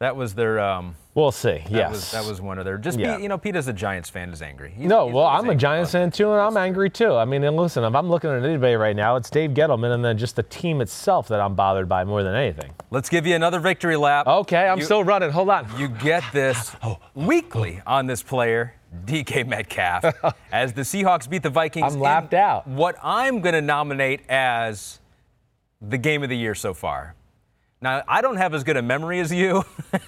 S2: That was their. Um,
S1: We'll see.
S2: that
S1: yes.
S2: was that was one of their. Just
S1: Yeah.
S2: be, you know, Pete is a Giants fan is angry. He's-
S1: No,
S2: he's
S1: well, I'm a Giants fan too, and I'm angry too. I mean, and listen, if I'm looking at anybody right now, it's Dave Gettleman, and then just the team itself that I'm bothered by more than anything.
S2: Let's give you another victory lap.
S1: Okay, I'm
S2: You-
S1: still running. Hold on.
S2: You get this weekly on this player, DK Metcalf, as the Seahawks beat the Vikings.
S1: I'm lapped out.
S2: What I'm going to nominate as the game of the year so far. Now, I don't have as good a memory as you,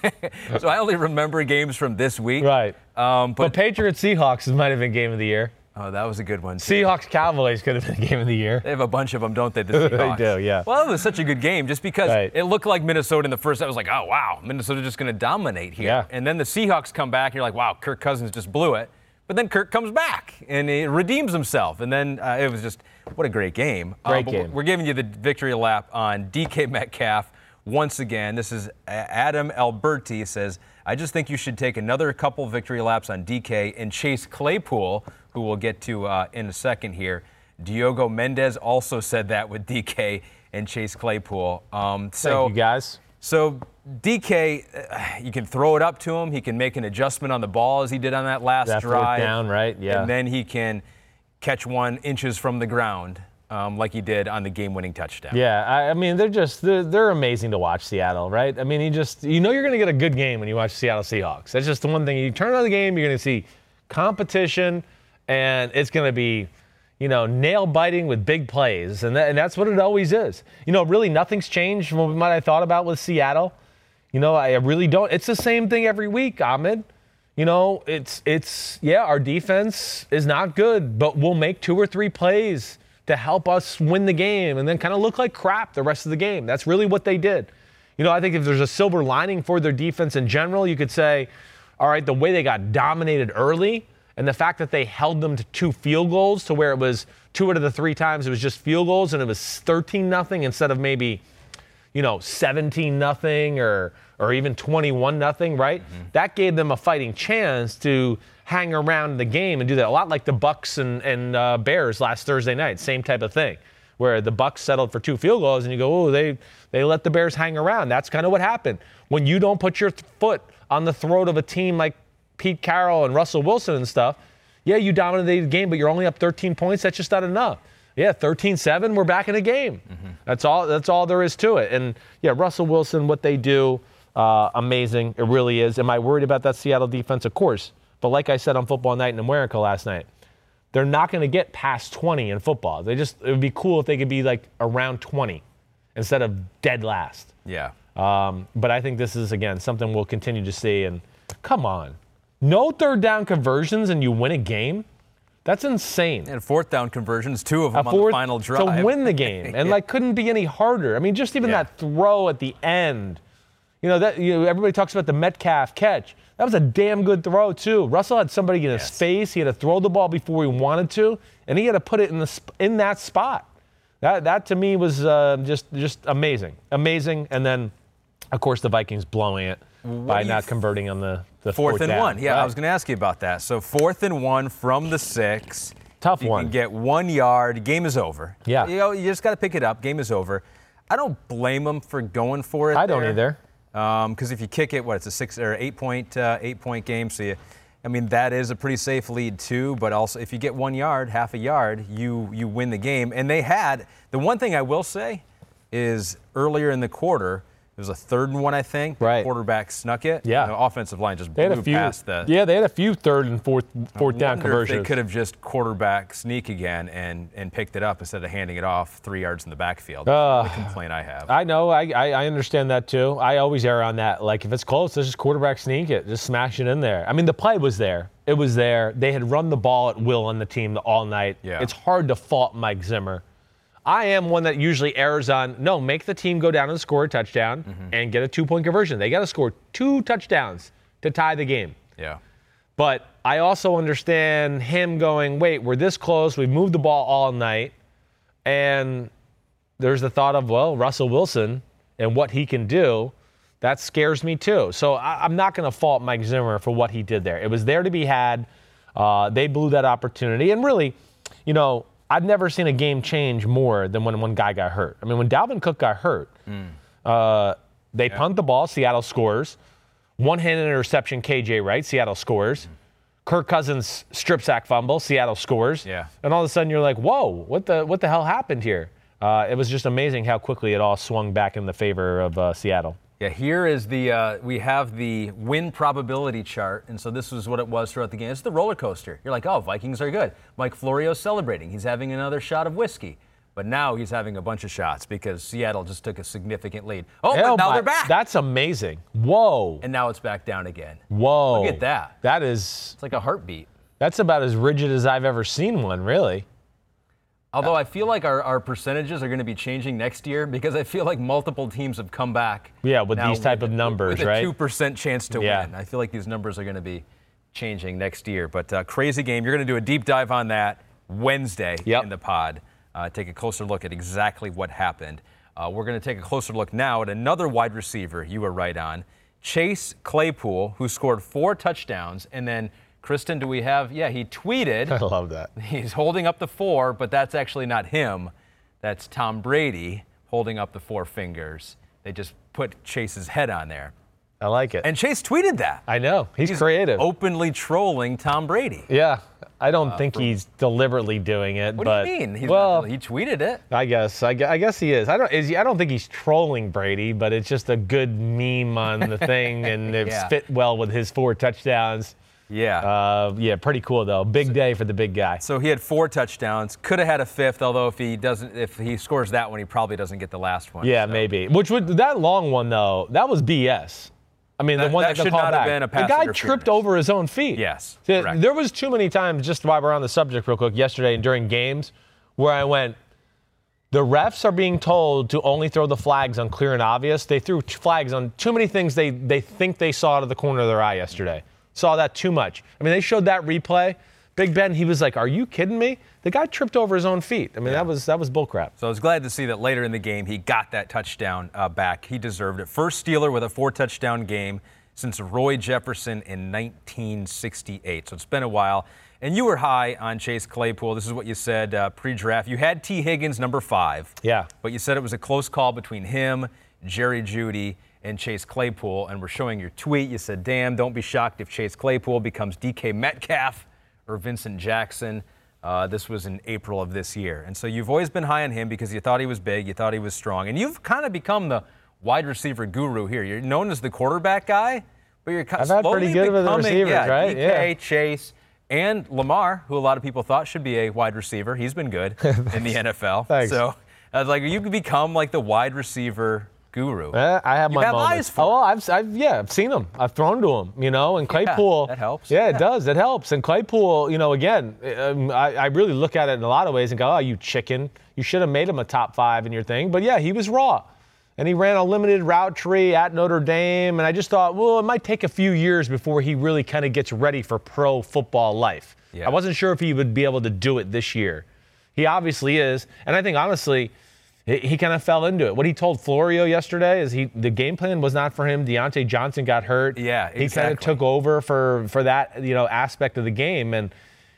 S2: so I only remember games from this week.
S1: Right.
S2: Um,
S1: But
S2: but
S1: Patriots Seahawks might have been game of the year.
S2: Oh, that was a good one. too.
S1: Seahawks Cowboys could have been the game of the year.
S2: They have a bunch of them, don't they? The
S1: They do, yeah.
S2: Well, it was such a good game just because
S1: Right.
S2: it looked like Minnesota in the first. I was like, oh wow, Minnesota's just going to dominate here.
S1: Yeah.
S2: And then the Seahawks come back, and you're like, wow, Kirk Cousins just blew it. But then Kirk comes back and he redeems himself, and then uh, it was just what a great game. Uh,
S1: Great
S2: but
S1: game.
S2: We're giving you the victory lap on DK Metcalf once again. This is Adam Alberti says, I just think you should take another couple victory laps on DK and Chase Claypool, who we'll get to uh, in a second here. Diogo Mendez also said that with DK and Chase Claypool. Um, so
S1: Thank you guys.
S2: so DK, uh, you can throw it up to him. He can make an adjustment on the ball as he did on that last
S1: That
S2: drive.
S1: down, right? Yeah.
S2: And then he can catch one inches from the ground, um, like he did on the game-winning touchdown.
S1: Yeah, I, I mean they're just they're, they're amazing to watch Seattle, right? I mean you just you know you're going to get a good game when you watch Seattle Seahawks. That's just the one thing. You turn on the game, you're going to see competition, and it's going to be, you know, nail biting with big plays, and that, and that's what it always is. You know, really nothing's changed from what I thought about with Seattle. You know, I really don't. It's the same thing every week, Ahmed. You know, it's it's yeah, our defense is not good, but we'll make two or three plays to help us win the game and then kind of look like crap the rest of the game. That's really what they did. You know, I think if there's a silver lining for their defense in general, you could say, all right, the way they got dominated early and the fact that they held them to two field goals to where it was two out of the three times it was just field goals and it was 13 nothing instead of maybe you know 17 nothing or or even 21 nothing right? That gave them a fighting chance to hang around the game and do that. A lot like the bucks and, and uh, bears last thursday night same type of thing where the bucks settled for two field goals and you go oh they they let the bears hang around. That's kind of what happened. When you don't put your th- foot on the throat of a team like pete carroll and russell wilson and stuff yeah you dominated the game but you're only up 13 points that's just not enough yeah, 13-7, we're back in the game. That's all. That's all there is to it. And yeah, Russell Wilson, what they do, uh, amazing. It really is. Am I worried about that Seattle defense? Of course. But like I said on Football Night in America last night, they're not going to get past 20 in football. They just it would be cool if they could be like around 20 instead of dead last.
S2: Yeah.
S1: Um, but I think this is again something we'll continue to see. And come on, no third down conversions and you win a game. That's insane
S2: And fourth down conversions, two of
S1: a
S2: them on the final drive.
S1: to win the game, and like couldn't be any harder. I mean, just even
S2: Yeah.
S1: that throw at the end. You know that you know, everybody talks about the Metcalf catch. That was a damn good throw too. Russell had somebody in his
S2: Yes.
S1: face. He had to throw the ball before he wanted to, and he had to put it in the in that spot. That that to me was uh, just just amazing, amazing. And then, of course, the Vikings blowing it by not converting on the the
S2: Fourth and
S1: down.
S2: one. Yeah, I was going to ask you about that. So fourth and one from the six.
S1: Tough
S2: you
S1: one.
S2: can get one yard. Game is over.
S1: Yeah.
S2: You know, you just got to pick it up. Game is over. I don't blame them for going for it.
S1: I don't either.
S2: Because if you kick it, what it's a six or eight point uh, eight point game. So you, I mean, that is a pretty safe lead too. But also, if you get one yard, half a yard, you you win the game. And they had the one thing I will say is earlier in the quarter. It was a third and one, I think.
S1: Right.
S2: quarterback snuck it.
S1: Yeah.
S2: The offensive line just
S1: They
S2: blew
S1: few.
S2: past the.
S1: yeah, they had a few third and fourth fourth down conversions.
S2: They could have just quarterback sneak again and, and picked it up instead of handing it off three yards in the backfield.
S1: Uh,
S2: the complaint I have.
S1: I know. I, I I understand that too. I always err on that. Like if it's close, let's just quarterback sneak it, just smash it in there. I mean, the play was there. It was there. They had run the ball at will on the team all night.
S2: Yeah.
S1: It's hard to fault Mike Zimmer. I am one that usually errs on no, make the team go down and score a touchdown and get a two point conversion. They got to score two touchdowns to tie the game.
S2: yeah.
S1: But I also understand him going, wait, we're this close. We've moved the ball all night. And there's the thought of, well, Russell Wilson and what he can do. That scares me too. So I, I'm not going to fault Mike Zimmer for what he did there. It was there to be had. Uh, they blew that opportunity. And really, you know, I've never seen a game change more than when one guy got hurt. I mean, when Dalvin Cook got hurt, uh, they punt the ball, Seattle scores. One handed interception, KJ Wright, Seattle scores. Kirk Cousins strip sack fumble, Seattle scores.
S2: Yeah.
S1: And all of a sudden you're like, whoa, what the what the hell happened here? Uh, it was just amazing how quickly it all swung back in the favor of uh, Seattle.
S2: Yeah, here is the uh, we have the win probability chart, and so this was what it was throughout the game. It's the roller coaster. You're like, oh, Vikings are good. Mike Florio's celebrating. He's having another shot of whiskey. But now he's having a bunch of shots because Seattle just took a significant lead. Oh, but now
S1: my-
S2: they're back.
S1: That's amazing. Whoa.
S2: and now it's back down again.
S1: Whoa.
S2: Look at that.
S1: That is
S2: It's like a heartbeat.
S1: that's about as rigid as I've ever seen one, really.
S2: Although I feel like our, our percentages are going to be changing next year because I feel like multiple teams have come back.
S1: Yeah, with these type of numbers,
S2: with a
S1: right?
S2: Two percent chance to
S1: Yeah.
S2: win. I feel like these numbers are going to be changing next year. But uh, crazy game. You're going to do a deep dive on that Wednesday
S1: Yep.
S2: in the pod. Uh, take a closer look at exactly what happened. Uh, we're going to take a closer look now at another wide receiver you were right on, Chase Claypool, who scored four touchdowns, and then. Kristen, do we have? Yeah, he tweeted.
S1: I love that.
S2: He's holding up the four, but that's actually not him. That's Tom Brady holding up the four fingers. They just put Chase's head on there.
S1: I like it.
S2: And Chase tweeted that.
S1: I know. He's, creative.
S2: Openly trolling Tom Brady.
S1: yeah. I don't uh, think he's deliberately doing it,
S2: What
S1: but
S2: do you mean? He's
S1: well,
S2: not, he tweeted it.
S1: I guess I, I guess he is. I don't is he, I don't think he's trolling Brady, but it's just a good meme on the thing, and
S2: Yeah.
S1: fit well with his four touchdowns.
S2: Yeah.
S1: Uh, yeah, pretty cool though. Big day for the big guy.
S2: so he had four touchdowns. Could have had a fifth, although if he doesn't, if he scores that one, he probably doesn't get the last one.
S1: Yeah,
S2: So-
S1: maybe. Which would that long one though? That was BS. I mean,
S2: That-
S1: the one
S2: that
S1: that,
S2: should not have been a pass.
S1: the
S2: guy
S1: tripped over his own feet.
S2: Yes,
S1: There-
S2: correct.
S1: There was too many times, just while we're on the subject, real quick, yesterday and during games, where I went. The refs are being told to only throw the flags on clear and obvious. They threw flags on too many things they, they think they saw out of the corner of their eye yesterday. Saw that too much. I mean, they showed that replay. Big Ben, he was like, "Are you kidding me?" The guy tripped over his own feet. I mean, that was that was bullcrap.
S2: So I was glad to see that later in the game he got that touchdown uh, back. He deserved it. First Steeler with a four touchdown game since Roy Jefferson in 1968. So it's been a while. And you were high on Chase Claypool. This is what you said uh, pre draft. You had Tee Higgins, number five.
S1: Yeah.
S2: But you said it was a close call between him, Jerry Jeudy, and Chase Claypool. And we're showing your tweet. You said, damn, don't be shocked if Chase Claypool becomes DK Metcalf or Vincent Jackson. Uh, this was in April of this year. And so you've always been high on him because you thought he was big, you thought he was strong. And you've kind of become the wide receiver guru here. You're known as the quarterback guy, but you're kind
S1: had
S2: slowly
S1: pretty good with the
S2: becoming,
S1: receivers,
S2: yeah,
S1: right?
S2: DK,
S1: Yeah.
S2: Chase, and Lamar, who a lot of people thought should be a wide receiver. He's been good in the NFL.
S1: Thanks.
S2: So I was like, you could become like the wide receiver guru.
S1: Eh, I have
S2: You
S1: my
S2: have
S1: moments.
S2: eyes for
S1: oh. I've, I've yeah, I've seen him. I've thrown to him, you know. And Claypool,
S2: that helps.
S1: Yeah,
S2: Yeah.
S1: it does. It helps. And Claypool, you know, again, um, I, I really look at it in a lot of ways and go, "Oh, you chicken! You should have made him a top five in your thing." But yeah, he was raw, and he ran a limited route tree at Notre Dame. And I just thought, well, it might take a few years before he really kind of gets ready for pro football life.
S2: Yeah.
S1: I wasn't sure if he would be able to do it this year. He obviously is, and I think honestly, he, he kind of fell into it. What he told Florio yesterday is he the game plan was not for him. Diontae Johnson got hurt.
S2: Yeah,
S1: he kind of took over for for that you know aspect of the game, and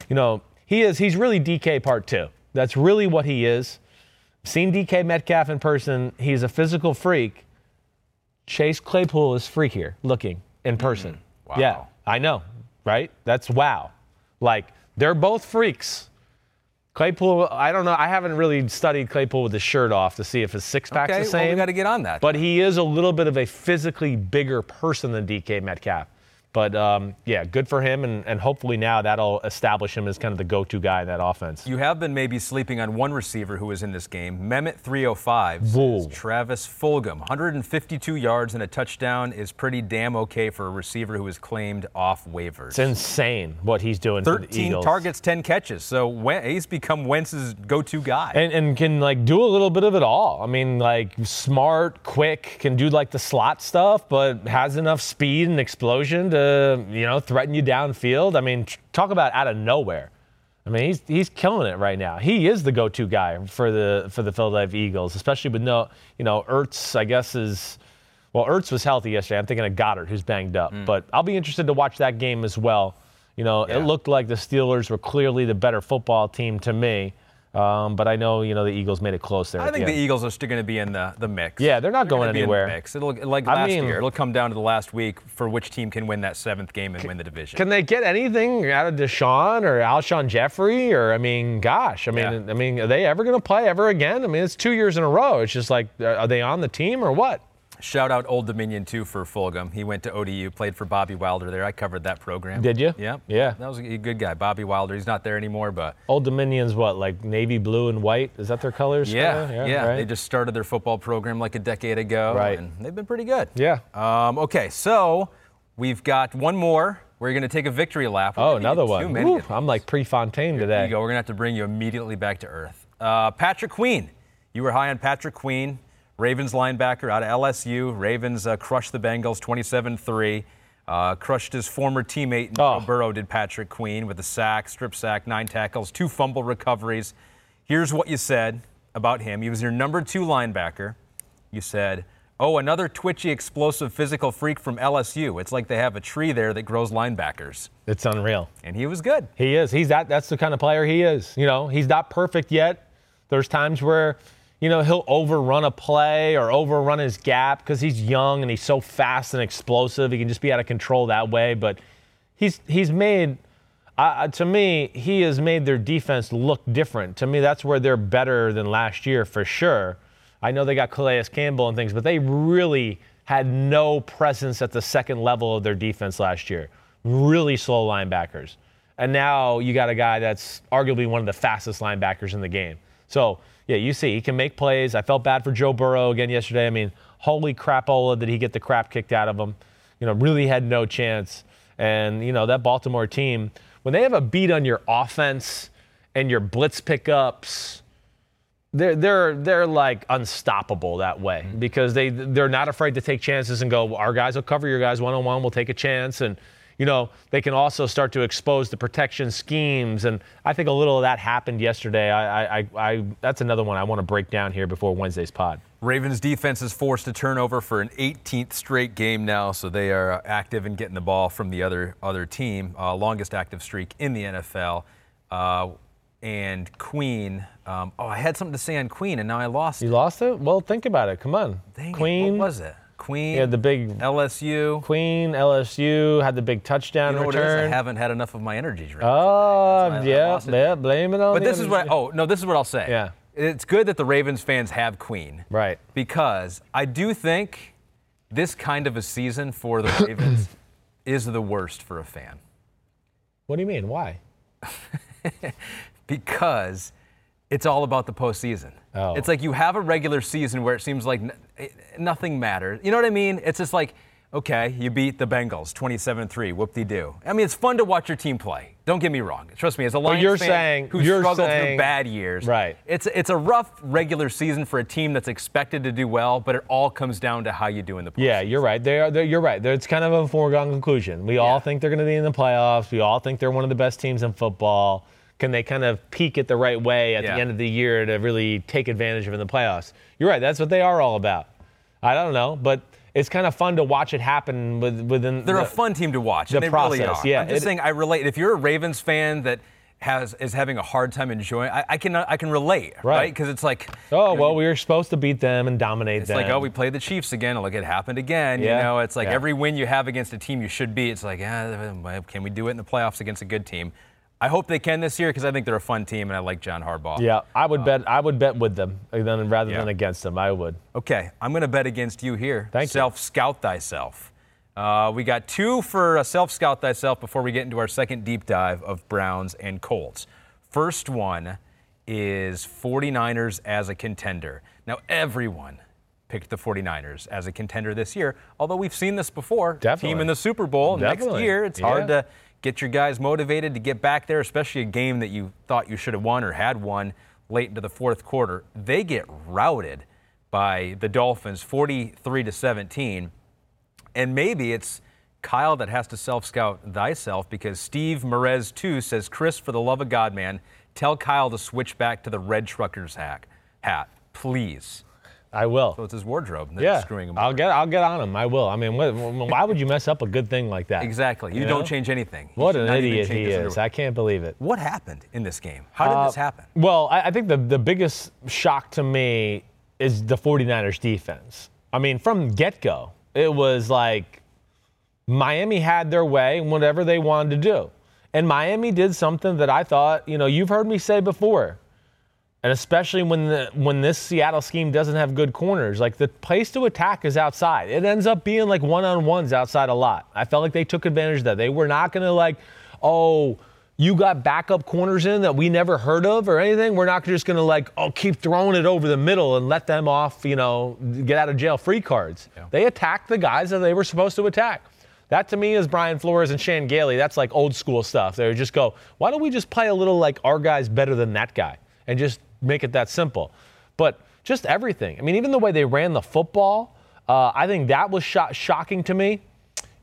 S1: you know he is he's really DK part two. That's really what he is. Seen DK Metcalf in person. He's a physical freak. Chase Claypool is freakier looking in person.
S2: Mm, wow.
S1: Yeah, I know, right? That's wow. Like they're both freaks. Claypool, I don't know. I haven't really studied Claypool with his shirt off to see if his six pack's
S2: okay,
S1: the same.
S2: well, we got to get on that.
S1: But he is a little bit of a physically bigger person than DK Metcalf. But um, yeah, good for him, and, and hopefully now that'll establish him as kind of the go-to guy in that offense.
S2: You have been maybe sleeping on one receiver who was in this game. Mehmet 305 says
S1: Whoa.
S2: Travis Fulgham, 152 yards and a touchdown is pretty damn okay for a receiver who was claimed off waivers.
S1: It's insane what he's doing for the
S2: 13
S1: Eagles.
S2: targets, 10 catches. So he's become Wentz's go-to guy.
S1: and, and can like do a little bit of it all. I mean, like smart, quick, can do like the slot stuff, but has enough speed and explosion to you know threaten you downfield. I mean, talk about out of nowhere. I mean, he's he's killing it right now. He is the go-to guy for the for the Philadelphia Eagles, especially with no, you know, Ertz. I guess is well, Ertz was healthy yesterday. I'm thinking of Goedert, who's banged up. Mm. But I'll be interested to watch that game as well. You know,
S2: Yeah.
S1: it looked like the Steelers were clearly the better football team to me. Um, but I know, you know, the Eagles made it close there.
S2: I think
S1: the
S2: the. Eagles are still going to be in the, the mix.
S1: Yeah, they're not
S2: gonna
S1: going
S2: be in the
S1: anywhere.
S2: mix. It'll like
S1: I
S2: last
S1: mean-
S2: year. It'll come down to the last week for which team can win that seventh game and win the division.
S1: Can they get anything out of DeSean or Alshon Jeffery? Or I mean, gosh, I mean,
S2: Yeah.
S1: I mean, are they ever going to play ever again? I mean, it's two years in a row. It's just like, are they on the team or what?
S2: Shout out Old Dominion too for Fulgham. He went to ODU, played for Bobby Wilder there. I covered that program.
S1: Did you?
S2: Yeah.
S1: Yeah.
S2: That was a good guy. Bobby Wilder. He's not there anymore, but
S1: Old Dominion's what, like navy blue and white? Is that their colors?
S2: yeah,
S1: kinda?
S2: yeah.
S1: right?
S2: They just started their football program like a decade ago,
S1: Right.
S2: and they've been pretty good.
S1: Yeah.
S2: Um, okay, so we've got one more. We're going to take a victory lap. We're
S1: Oh, another
S2: too
S1: one. I'm like Prefontaine today.
S2: you go. We're going to have to bring you immediately back to earth. Uh, Patrick Queen. You were high on Patrick Queen, Ravens linebacker out of LSU. Ravens uh, crushed the Bengals 27 3. Uh, crushed his former teammate,
S1: Oh.
S2: Burrow, did Patrick Queen with a sack, strip sack, nine tackles, two fumble recoveries. Here's what you said about him. He was your number two linebacker. You said, Oh, another twitchy, explosive, physical freak from LSU. It's like they have a tree there that grows linebackers.
S1: It's unreal.
S2: And he was good.
S1: He is. He's that. That's the kind of player he is. You know, he's not perfect yet. There's times where, you know, he'll overrun a play or overrun his gap because he's young and he's so fast and explosive. He can just be out of control that way. But he's he's made. Uh, to me, he has made their defense look different. To me, that's where they're better than last year for sure. I know they got Calais Campbell and things, but they really had no presence at the second level of their defense last year. Really slow linebackers. And now you got a guy that's arguably one of the fastest linebackers in the game. So, yeah, you see, he can make plays. I felt bad for Joe Burrow again yesterday. I mean, holy crapola, did he get the crap kicked out of him? You know, really had no chance. And, you know, that Baltimore team, when they have a beat on your offense and your blitz pickups, they're they're they're like unstoppable that way mm-hmm. because they they're not afraid to take chances and go our guys will cover your guys one on one we'll take a chance and you know they can also start to expose the protection schemes and I think a little of that happened yesterday I I, I, that's another one I want to break down here before Wednesday's pod
S2: Ravens defense is forced to turnover for an 18th straight game now, so they are uh, active in getting the ball from the other other team. Uh, longest active streak in the NFL. Uh, and Queen. Um, oh, I had something to say on Queen, and now I lost
S1: you
S2: it.
S1: lost it well think about it come on
S2: Dang it,
S1: Queen
S2: What was it? Queen.
S1: yeah the big
S2: LSU.
S1: Queen LSU had the big touchdown
S2: You know what it is? I haven't had enough of my energy drink.
S1: oh
S2: That's why I
S1: yeah yeah blame it on
S2: me.
S1: but
S2: this is what. Oh no, this is what I'll say.
S1: Yeah.
S2: It's good that the Ravens fans have Queen.
S1: Right.
S2: Because I do think this kind of a season for the Ravens is the worst for a fan.
S1: what do you mean why
S2: because it's all about the postseason.
S1: Oh.
S2: It's like you have a regular season where it seems like n- nothing matters. You know what I mean? It's just like, okay, you beat the Bengals 27 3, whoop de doo. I mean, it's fun to watch your team play. Don't get me wrong. Trust me, as a Lions
S1: you're
S2: fan
S1: saying-
S2: who
S1: you're
S2: struggled
S1: saying-
S2: through bad years,
S1: Right.
S2: It's, it's a rough regular season for a team that's expected to do well, but it all comes down to how you do in the playoffs.
S1: Yeah, you're right. They are. You're right. They're, it's kind of a foregone conclusion. We all think they're going to be in the playoffs. We all think they're one of the best teams in football. Can they kind of peak it the right way at
S2: Yeah.
S1: the end of the year to really take advantage of in the playoffs? You're right. That's what they are all about. I don't know, but it's kind of fun to watch it happen with, within.
S2: They're
S1: the,
S2: a fun team to watch.
S1: the
S2: they really
S1: process,
S2: are.
S1: yeah,
S2: I'm just
S1: it-
S2: saying I relate. If you're a Ravens fan that has is having a hard time enjoying, I, I can I can relate,
S1: Right.
S2: right? Because it's like,
S1: Oh
S2: you know,
S1: well, we were supposed to beat them and dominate
S2: It's
S1: them.
S2: It's like, oh, we played the Chiefs again. Look, it happened again.
S1: Yeah.
S2: You know, it's like
S1: Yeah.
S2: every win you have against a team you should beat. It's like, yeah, can we do it in the playoffs against a good team? I hope they can this year because I think they're a fun team and I like John Harbaugh.
S1: Yeah, I would bet. I would bet with them uh, then rather
S2: Yeah.
S1: than against them. I would.
S2: Okay, I'm going to bet against you here.
S1: Thank you.
S2: Self scout thyself. Uh, we got two for uh, self scout thyself before we get into our second deep dive of Browns and Colts. First one is 49ers as a contender. Now, everyone picked the 49ers as a contender this year, although we've seen this before.
S1: Definitely.
S2: Team in the Super Bowl next year. It's
S1: Yeah.
S2: hard to get your guys motivated to get back there, especially a game that you thought you should have won or had won late into the fourth quarter. They get routed by the Dolphins 43 to 17. And maybe it's Kyle that has to self scout thyself because Steve Merez, too, says, Chris, for the love of God, man, tell Kyle to switch back to the red trucker's hat. hat please.
S1: I will.
S2: So it's his wardrobe that's
S1: yeah,
S2: screwing him.
S1: I'll
S2: over.
S1: get. I'll get on him. I will. I mean, what, why would you mess up a good thing like that?
S2: Exactly. You,
S1: You
S2: don't
S1: know?
S2: change anything. He
S1: What an idiot he is.
S2: underwear.
S1: I can't believe it.
S2: What happened in this game? How did this
S1: Uh,
S2: happen?
S1: Well, I, I think the, the biggest shock to me is the 49ers defense. I mean, from get go, it was like Miami had their way and whatever they wanted to do. And Miami did something that I thought, you know, you've heard me say before. And especially when the when this Seattle scheme doesn't have good corners, like the place to attack is outside. It ends up being like one-on-ones outside a lot. I felt like they took advantage of that. They were not going to like, oh, you got backup corners in that we never heard of or anything. We're not just going to like, oh, keep throwing it over the middle and let them off, you know, get out of jail free cards.
S2: Yeah.
S1: They attacked the guys that they were supposed to attack. That to me is Brian Flores and Chan Gailey. That's like old school stuff. They would just go, why don't we just play a little like our guy's better than that guy and just make it that simple. But just everything. I mean, even the way they ran the football, uh, I think that was sho- shocking to me.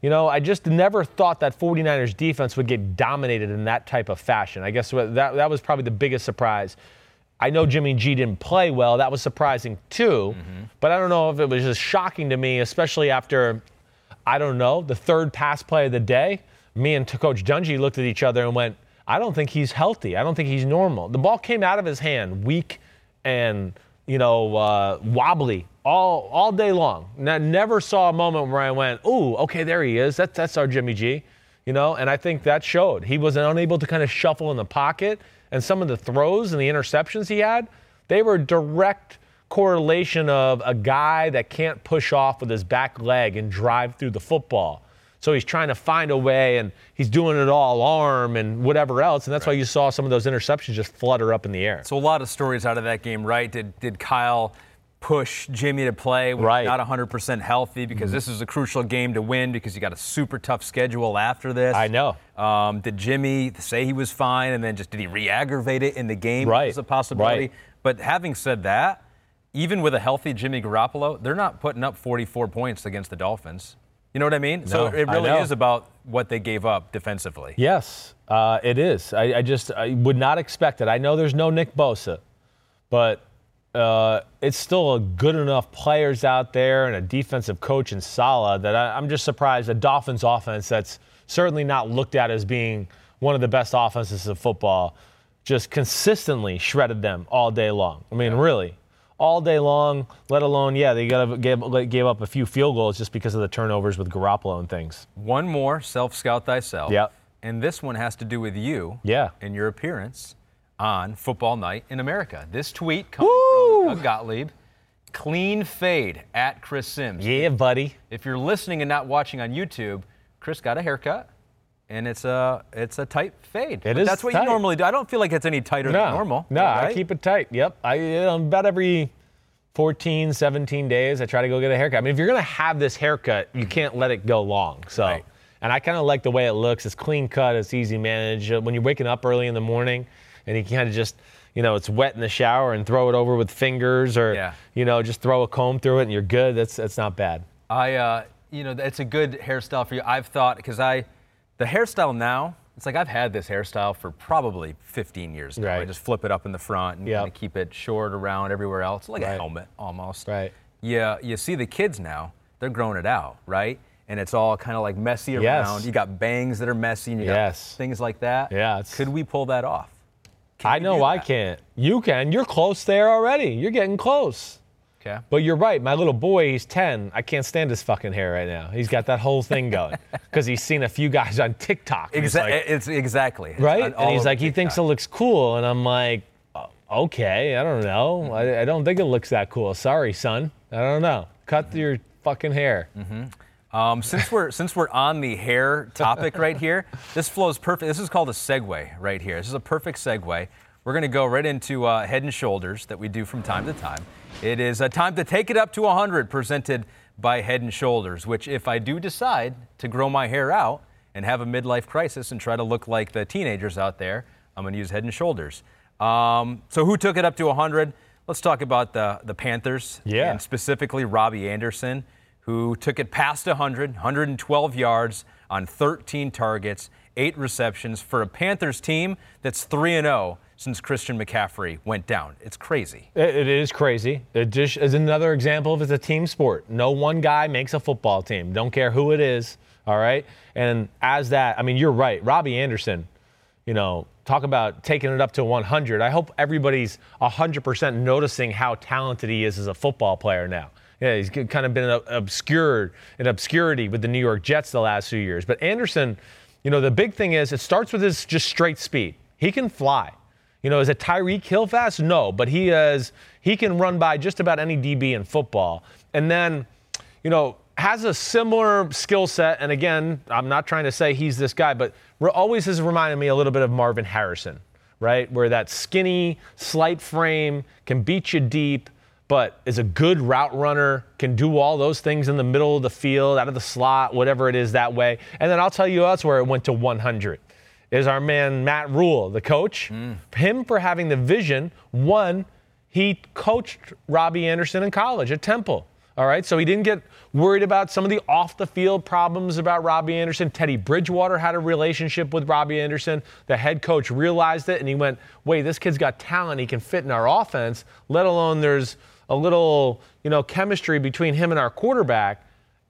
S1: You know, I just never thought that 49ers defense would get dominated in that type of fashion. I guess that, that was probably the biggest surprise. I know Jimmy G didn't play well. That was surprising too. But I don't know if it was just shocking to me, especially after, I don't know, the third pass play of the day. Me and Coach Dungy looked at each other and went, I don't think he's healthy. I don't think he's normal. The ball came out of his hand weak and you know uh, wobbly all all day long. And I never saw a moment where I went, "Ooh, okay, there he is. That's that's our Jimmy G." You know, and I think that showed. He was unable to kind of shuffle in the pocket, and some of the throws and the interceptions he had, they were direct correlation of a guy that can't push off with his back leg and drive through the football. So he's trying to find a way, and he's doing it all arm and whatever else, and that's why you saw some of those interceptions just flutter up in the air.
S2: So a lot of stories out of that game, right? Did did Kyle push Jimmy to play when
S1: Right.
S2: he's not 100% healthy because this is a crucial game to win because you got a super tough schedule after this.
S1: I know.
S2: Um, did Jimmy say he was fine and then just did he re-aggravate it in the game?
S1: Right.
S2: Is a possibility.
S1: Right.
S2: But having said that, even with a healthy Jimmy Garoppolo, they're not putting up 44 points against the Dolphins. You know what I mean? so it really is about what they gave up defensively.
S1: Yes, uh, it is. I, I just I would not expect it. I know there's no Nick Bosa, but uh, it's still a good enough players out there and a defensive coach in Saleh that I, I'm just surprised a Dolphins offense that's certainly not looked at as being one of the best offenses of football just consistently shredded them all day long. I mean, really. All day long, let alone, yeah, they got gave, gave up a few field goals just because of the turnovers with Garoppolo and things.
S2: One more, self scout thyself.
S1: Yep.
S2: And this one has to do with you
S1: Yeah.
S2: and your appearance on Football Night in America. This tweet coming from Doug Gottlieb clean fade at Chris Sims.
S1: Yeah, buddy.
S2: If you're listening and not watching on YouTube, Chris got a haircut. And it's a it's a tight fade.
S1: It
S2: But
S1: is
S2: That's what
S1: tight.
S2: you normally do. I don't feel like it's any tighter
S1: No,
S2: than normal.
S1: No, I keep it tight. Yep. I you about every 14, 17 days, I try to go get a haircut. I mean, if you're gonna have this haircut, you can't let it go long. So,
S2: Right.
S1: and I kind of like the way it looks. It's clean cut. It's easy managed. Uh, When you're waking up early in the morning, and you kind of just you know, it's wet in the shower and throw it over with fingers, or
S2: Yeah.
S1: you know, just throw a comb through it and you're good. That's that's not bad.
S2: I, uh, you know, it's a good hairstyle for you. I've thought because I, the hairstyle now, it's like I've had this hairstyle for probably 15 years now. I just flip it up in the front and
S1: Yep.
S2: keep it short around everywhere else, like a helmet almost.
S1: Right.
S2: Yeah, you see the kids now, they're growing it out, right? And it's all kind of like messy
S1: Yes.
S2: around. You got bangs that are messy and you
S1: Yes.
S2: got things like that.
S1: Yeah, it's-
S2: Could we pull that off? Can
S1: I know I can't. You can. You're close there already. You're getting close.
S2: Okay.
S1: But you're right. My little boy, he's 10. I can't stand his fucking hair right now. He's got that whole thing going because he's seen a few guys on TikTok. and he's
S2: Exa-
S1: like,
S2: it's exactly
S1: right?
S2: all
S1: And he's like, he thinks it looks cool. And I'm like, "Oh, okay, I don't know. I, I don't think it looks that cool. Sorry, son. I don't know. Cut your fucking hair.
S2: Um, since we're since we're on the hair topic right here, this flows perfect. This is called a segue right here. This is a perfect segue. We're going to go right into uh, head and shoulders that we do from time to time. It is a time to take it up to 100, presented by Head and Shoulders. Which, if I do decide to grow my hair out and have a midlife crisis and try to look like the teenagers out there, I'm going to use Head and Shoulders. Um, so, who took it up to 100? Let's talk about the the Panthers
S1: Yeah.
S2: and specifically Robby Anderson, who took it past 100, 112 yards on 13 targets, eight receptions for a Panthers team that's 3 and 0 since Christian McCaffrey went down. It's crazy.
S1: It, is crazy. It just is another example of it's a team sport. No one guy makes a football team. Don't care who it is. All right. And as that, I mean, you're right. Robby Anderson, you know, talk about taking it up to 100. I hope everybody's 100% noticing how talented he is as a football player now. Yeah, he's kind of been obscured in obscurity with the New York Jets the last few years. But Anderson, you know, the big thing is it starts with his just straight speed. He can fly. You know, is it Tyreek Hill fast? No, but he is. He can run by just about any DB in football. And then, you know, has a similar skill set. And again, I'm not trying to say he's this guy, but always has reminded me a little bit of Marvin Harrison, right? Where that skinny, slight frame can beat you deep, but is a good route runner, can do all those things in the middle of the field, out of the slot, whatever it is that way. And then I'll tell you else where it went to 100 is our man Matt Rhule, the coach. Mm. Him for having the vision. One, he coached Robby Anderson in college at Temple. All right, so he didn't get worried about some of the off the field problems about Robby Anderson. Teddy Bridgewater had a relationship with Robby Anderson. The head coach realized it and he went, wait, this kid's got talent. He can fit in our offense, let alone there's a little, you know, chemistry between him and our quarterback.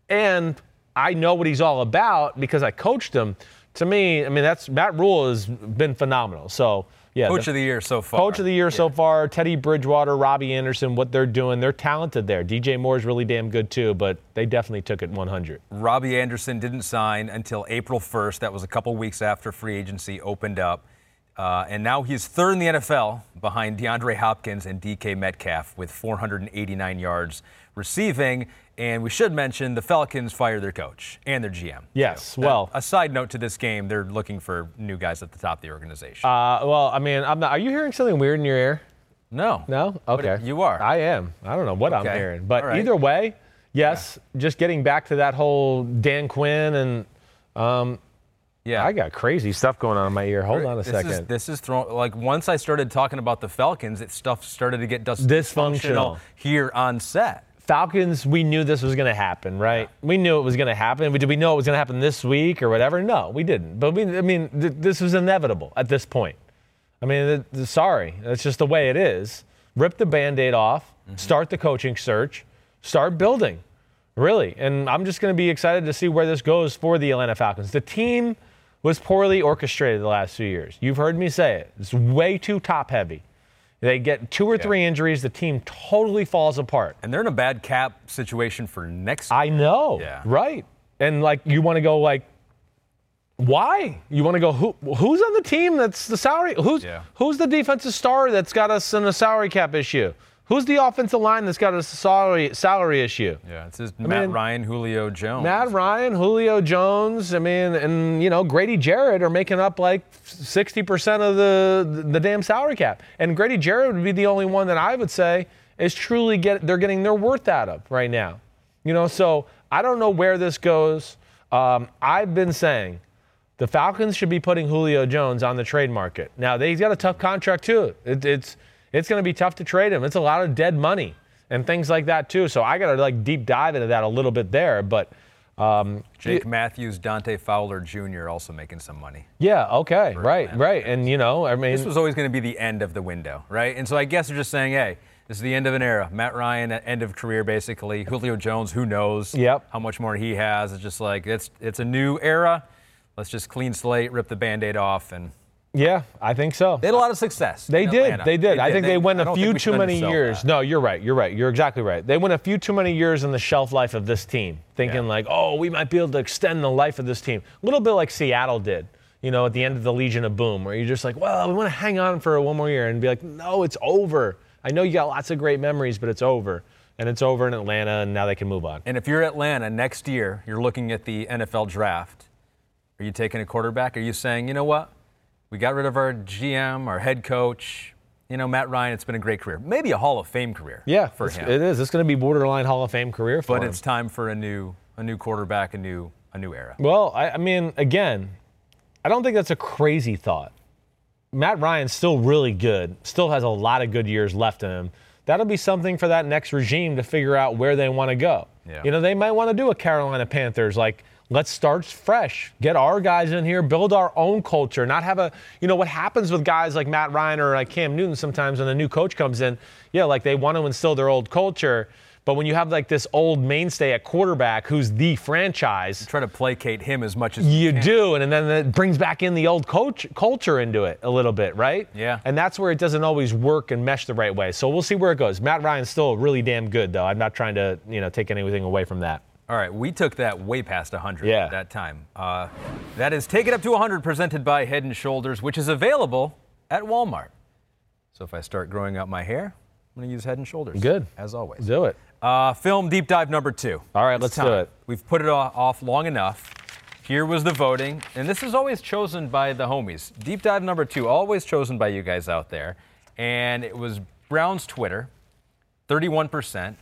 S1: And I know what he's all about because I coached him. To me, I mean, that's Matt Rhule has been phenomenal. So, yeah.
S2: Coach of the year so far.
S1: Coach of the year so far, Teddy Bridgewater, Robby Anderson, what they're doing, they're talented there. DJ Moore's really damn good too, but they definitely took it 100.
S2: Robby Anderson didn't sign until April 1st. That was a couple weeks after free agency opened up. Uh, and now he's third in the NFL behind DeAndre Hopkins and DK Metcalf with 489 yards receiving. And we should mention the Falcons fired their coach and their GM.
S1: Yes, well-
S2: a side note to this game, they're looking for new guys at the top of the organization.
S1: Uh, well, I mean, I'm not, are you hearing something weird in your ear?
S2: no.
S1: No? Okay.
S2: you are.
S1: I am. I don't know what I'm hearing. But
S2: right.
S1: either way, yes, just getting back to that whole Dan Quinn and um,
S2: Yeah.
S1: I got crazy stuff going on in my ear. Hold on a
S2: this
S1: second.
S2: Is, this is thrown like once I started talking about the Falcons, it stuff started to get dis-
S1: Dysfunctional.
S2: here on set.
S1: Falcons, we knew this was going to happen, right? We knew it was going to happen. Did we know it was going to happen this week or whatever? No, we didn't. But we, I mean, th- this was inevitable at this point. I mean, th- th- sorry, that's just the way it is. Rip the band aid off, mm-hmm. start the coaching search, start building, really. And I'm just going to be excited to see where this goes for the Atlanta Falcons. The team was poorly orchestrated the last few years. You've heard me say it. It's way too top heavy. They get two or three injuries, the team totally falls apart.
S2: And they're in a bad cap situation for next
S1: I know.
S2: Yeah.
S1: Right. And like you want to go like why? You want to go who who's on the team that's the salary who's
S2: Yeah.
S1: who's the defensive star that's got us in a salary cap issue? Who's the offensive line that's got a salary salary issue?
S2: Yeah, it's just Matt
S1: mean,
S2: Ryan, Julio Jones.
S1: Matt Ryan, Julio Jones, I mean, and you know, Grady Jarrett are making up like 60% of the the damn salary cap. And Grady Jarrett would be the only one that I would say is truly get they're getting their worth out of right now. You know, so I don't know where this goes. Um, I've been saying the Falcons should be putting Julio Jones on the trade market. Now he's got a tough contract too. It, it's it's going to be tough to trade him. It's a lot of dead money and things like that too. So I got to like deep dive into that a little bit there. But um,
S2: Jake Matthews, Dante Fowler Jr. also making some money.
S1: yeah, okay, right, right, and you know, I mean,
S2: This was always going to be the end of the window, right? And so I guess they're just saying, hey, this is the end of an era. Matt Ryan, end of career, basically. Julio Jones, who knows
S1: Yep.
S2: how much more he has. It's just like it's it's a new era. Let's just clean slate, rip the band-aid off, and
S1: yeah, I think so.
S2: they had a lot of success.
S1: They did.
S2: Atlanta.
S1: They did. I think they, went a few
S2: think we should
S1: too many years.
S2: that.
S1: No, you're right. You're right. You're exactly right. They went a few too many years in the shelf life of this team, thinking
S2: Yeah.
S1: like, oh, we might be able to extend the life of this team. A little bit like Seattle did, you know, at the end of the Legion of Boom, where you're just like, well, we want to hang on for one more year and be like, no, it's over. I know you got lots of great memories, but it's over. And it's over in Atlanta, and now they can move on.
S2: And if you're Atlanta next year, you're looking at the NFL draft. Are you taking a quarterback? Are you saying, you know what? We got rid of our GM, our head coach. You know, Matt Ryan, it's been a great career. Maybe a Hall of Fame career
S1: Yeah,
S2: for him.
S1: it is. It's going to be borderline Hall of Fame career for
S2: but
S1: him.
S2: But it's time for a new a new quarterback, a new a new era.
S1: Well, I, I mean, again, I don't think that's a crazy thought. Matt Ryan's still really good, still has a lot of good years left in him. That'll be something for that next regime to figure out where they want to go.
S2: Yeah.
S1: You know, they might want to do a Carolina Panthers like let's start fresh, get our guys in here, build our own culture, not have a, you know, what happens with guys like Matt Ryan or like Cam Newton sometimes when a new coach comes in, yeah, like they want to instill their old culture, but when you have like this old mainstay at quarterback who's the franchise,
S2: Try to placate him as much as
S1: you
S2: can.
S1: do, and then it brings back in the old coach culture into it a little bit, right?
S2: Yeah.
S1: And that's where it doesn't always work and mesh the right way. So we'll see where it goes. Matt Ryan's still really damn good, though. I'm not trying to, you know, take anything away from that.
S2: All right, we took that way past 100
S1: Yeah.
S2: at that time. Uh, that is Take It Up to 100 presented by Head and Shoulders, which is available at Walmart. So if I start growing out my hair, I'm going to use Head and Shoulders.
S1: Good.
S2: as always.
S1: Do it.
S2: Uh, film deep dive number two.
S1: All right,
S2: It's
S1: let's do it.
S2: We've put it off long enough. Here was the voting, and this is always chosen by the homies. Deep dive number two, always chosen by you guys out there. And it was Brown's Twitter, 31%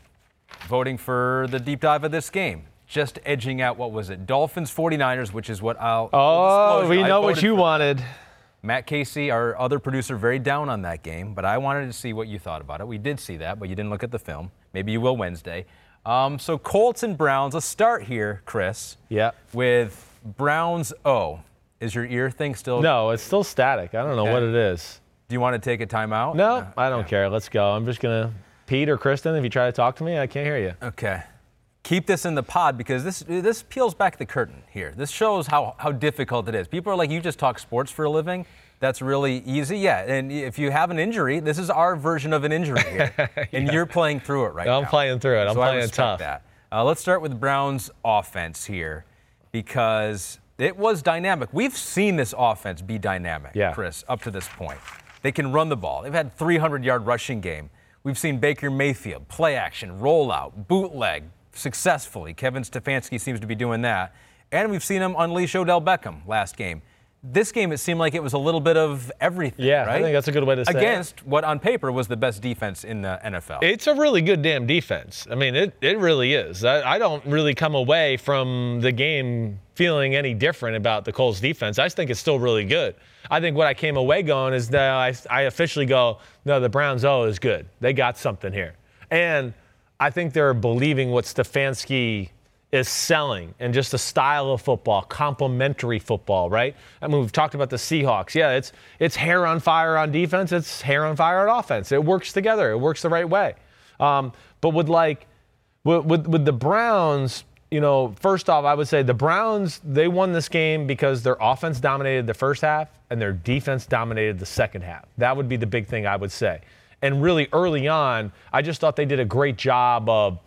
S2: voting for the deep dive of this game. Just edging out, what was it? Dolphins 49ers, which is what I'll.
S1: Oh, we know what you wanted.
S2: Matt Casey, our other producer, very down on that game, but I wanted to see what you thought about it. We did see that, but you didn't look at the film. Maybe you will Wednesday. Um, so Colts and Browns. Let's start here, Chris.
S1: Yeah.
S2: With Browns O. Is your ear thing still?
S1: No, it's still static. I don't know
S2: Okay.
S1: what it is.
S2: Do you want to take a timeout?
S1: No, I don't care. Let's go. I'm just gonna. Pete or Kristen, if you try to talk to me, I can't hear you.
S2: Okay. Keep this in the pod because this this peels back the curtain here. This shows how, how difficult it is. People are like, you just talk sports for a living. That's really easy. Yeah. And if you have an injury, this is our version of an injury here. And you're playing through it right now.
S1: I'm playing through it. I'm
S2: so I
S1: playing
S2: respect
S1: tough.
S2: That. Uh, let's start with Browns offense here because it was dynamic. We've seen this offense be dynamic,
S1: Yeah.
S2: Chris, up to this point. They can run the ball. They've had 300 yard rushing game. We've seen Baker Mayfield play action, rollout, bootleg successfully. Kevin Stefanski seems to be doing that. And we've seen him unleash Odell Beckham last game. This game, it seemed like it was a little bit of everything.
S1: Yeah, I think that's a good way to say it.
S2: Against what on paper was the best defense in the NFL.
S1: It's a really good damn defense. I mean, it, it really is. I, I don't really come away from the game feeling any different about the Colts defense. I just think it's still really good. I think what I came away going is that I, I officially go, no, the Browns oh, O is good. They got something here. And I think they're believing what Stefanski is selling and just the style of football, complementary football, right? I mean, we've talked about the Seahawks. Yeah, it's it's hair on fire on defense, it's hair on fire on offense. It works together. It works the right way. Um, but with like with, with with the Browns, you know, first off, I would say the Browns they won this game because their offense dominated the first half and their defense dominated the second half. That would be the big thing I would say. And really early on, I just thought they did a great job of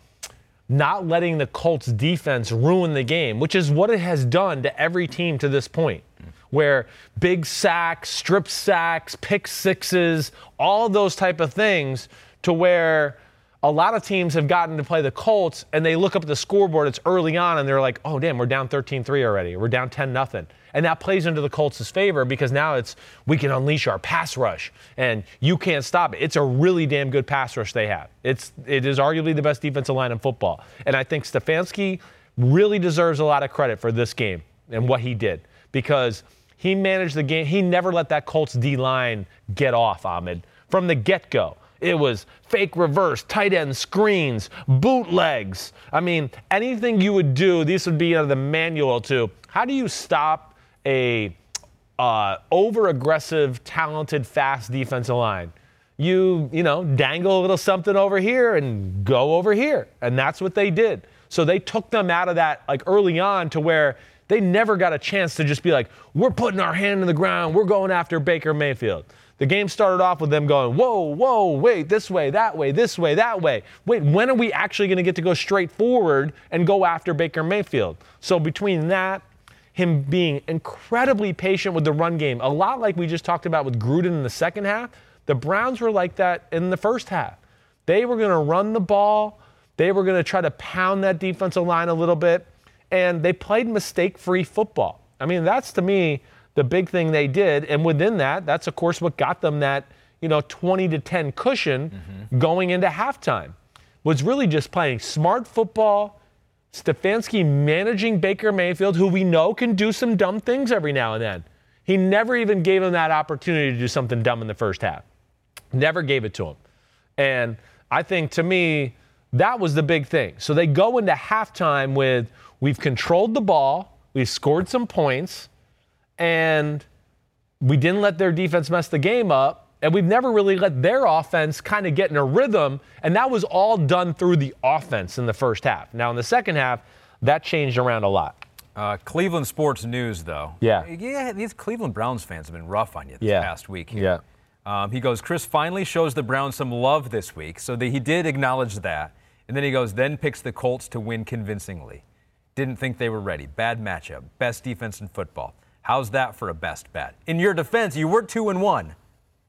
S1: not letting the Colts defense ruin the game, which is what it has done to every team to this point. Where big sacks, strip sacks, pick sixes, all those type of things to where a lot of teams have gotten to play the Colts and they look up at the scoreboard, it's early on, and they're like, oh, damn, we're down 13 3 already. We're down 10 nothing. And that plays into the Colts' favor because now it's we can unleash our pass rush and you can't stop it. It's a really damn good pass rush they have. It's it is arguably the best defensive line in football. And I think Stefanski really deserves a lot of credit for this game and what he did because he managed the game. He never let that Colts D line get off, Ahmed, from the get go. It was fake reverse, tight end screens, bootlegs. I mean, anything you would do, these would be of the manual to how do you stop a uh, over aggressive, talented, fast defensive line? You, you know, dangle a little something over here and go over here. And that's what they did. So they took them out of that like early on to where they never got a chance to just be like, we're putting our hand in the ground, we're going after Baker Mayfield. The game started off with them going, whoa, whoa, wait, this way, that way, this way, that way. Wait, when are we actually going to get to go straight forward and go after Baker Mayfield? So between that, him being incredibly patient with the run game, a lot like we just talked about with Gruden in the second half, the Browns were like that in the first half. They were going to run the ball, they were going to try to pound that defensive line a little bit, and they played mistake free football. I mean, that's to me the big thing they did. And within that, that's of course what got them that, you know, 20 to 10 cushion mm-hmm. going into halftime. Was really just playing smart football. Stefanski managing Baker Mayfield, who we know can do some dumb things every now and then. He never even gave him that opportunity to do something dumb in the first half. Never gave it to him. And I think to me, that was the big thing. So they go into halftime with we've controlled the ball, we've scored some points, and we didn't let their defense mess the game up. And we've never really let their offense kind of get in a rhythm. And that was all done through the offense in the first half. Now, in the second half, that changed around a lot.
S2: Uh, Cleveland sports news, though.
S1: Yeah.
S2: Yeah, these Cleveland Browns fans have been rough on you this
S1: Yeah.
S2: past week. Here. Um, he goes, Chris finally shows the Browns some love this week, so that he did acknowledge that. And then he goes, then picks the Colts to win convincingly. Didn't think they were ready. Bad matchup. Best defense in football. How's that for a best bet? In your defense, you were two and one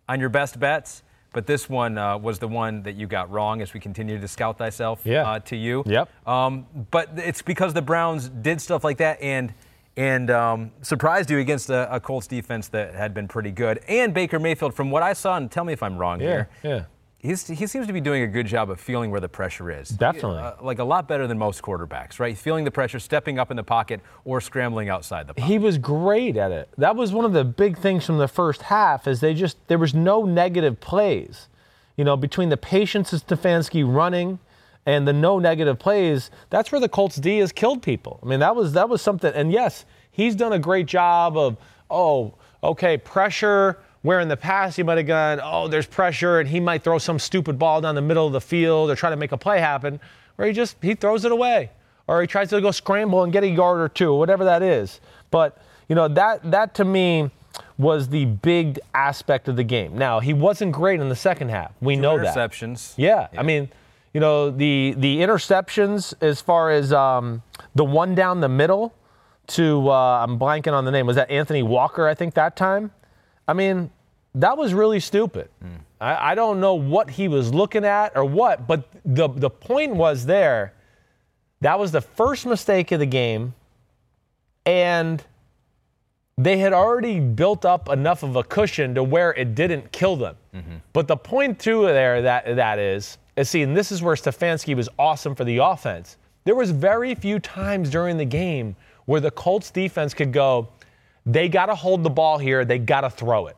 S2: on your best bets, but this one uh, was the one that you got wrong as we continue to scout thyself
S1: Yeah.
S2: uh, to you.
S1: Yep.
S2: Um, but it's because the Browns did stuff like that and and um, surprised you against a, a Colts defense that had been pretty good. And Baker Mayfield, from what I saw, and tell me if I'm wrong here.
S1: yeah.
S2: He's, he seems to be doing a good job of feeling where the pressure is.
S1: Definitely.
S2: Uh, like a lot better than most quarterbacks, right? Feeling the pressure, stepping up in the pocket, or scrambling outside the pocket.
S1: He was great at it. That was one of the big things from the first half is they just there was no negative plays. You know, between the patience of Stefanski running and the no negative plays, that's where the Colts D has killed people. I mean, that was that was something and yes, he's done a great job of oh, okay, pressure where in the past he might have gone, oh, there's pressure and he might throw some stupid ball down the middle of the field or try to make a play happen, where he just he throws it away or he tries to go scramble and get a yard or two, whatever that is. But you know that that to me was the big aspect of the game. Now he wasn't great in the second half. We know that.
S2: Interceptions.
S1: Yeah, I mean, you know the the interceptions as far as um, the one down the middle to uh, I'm blanking on the name. Was that Anthony Walker? I think that time. I mean, that was really stupid. I, I don't know what he was looking at or what, but the the point was there. That was the first mistake of the game, and they had already built up enough of a cushion to where it didn't kill them. Mm-hmm. But the point too there that that is, is see, and this is where Stefanski was awesome for the offense. There was very few times during the game where the Colts defense could go, they got to hold the ball here, they got to throw it.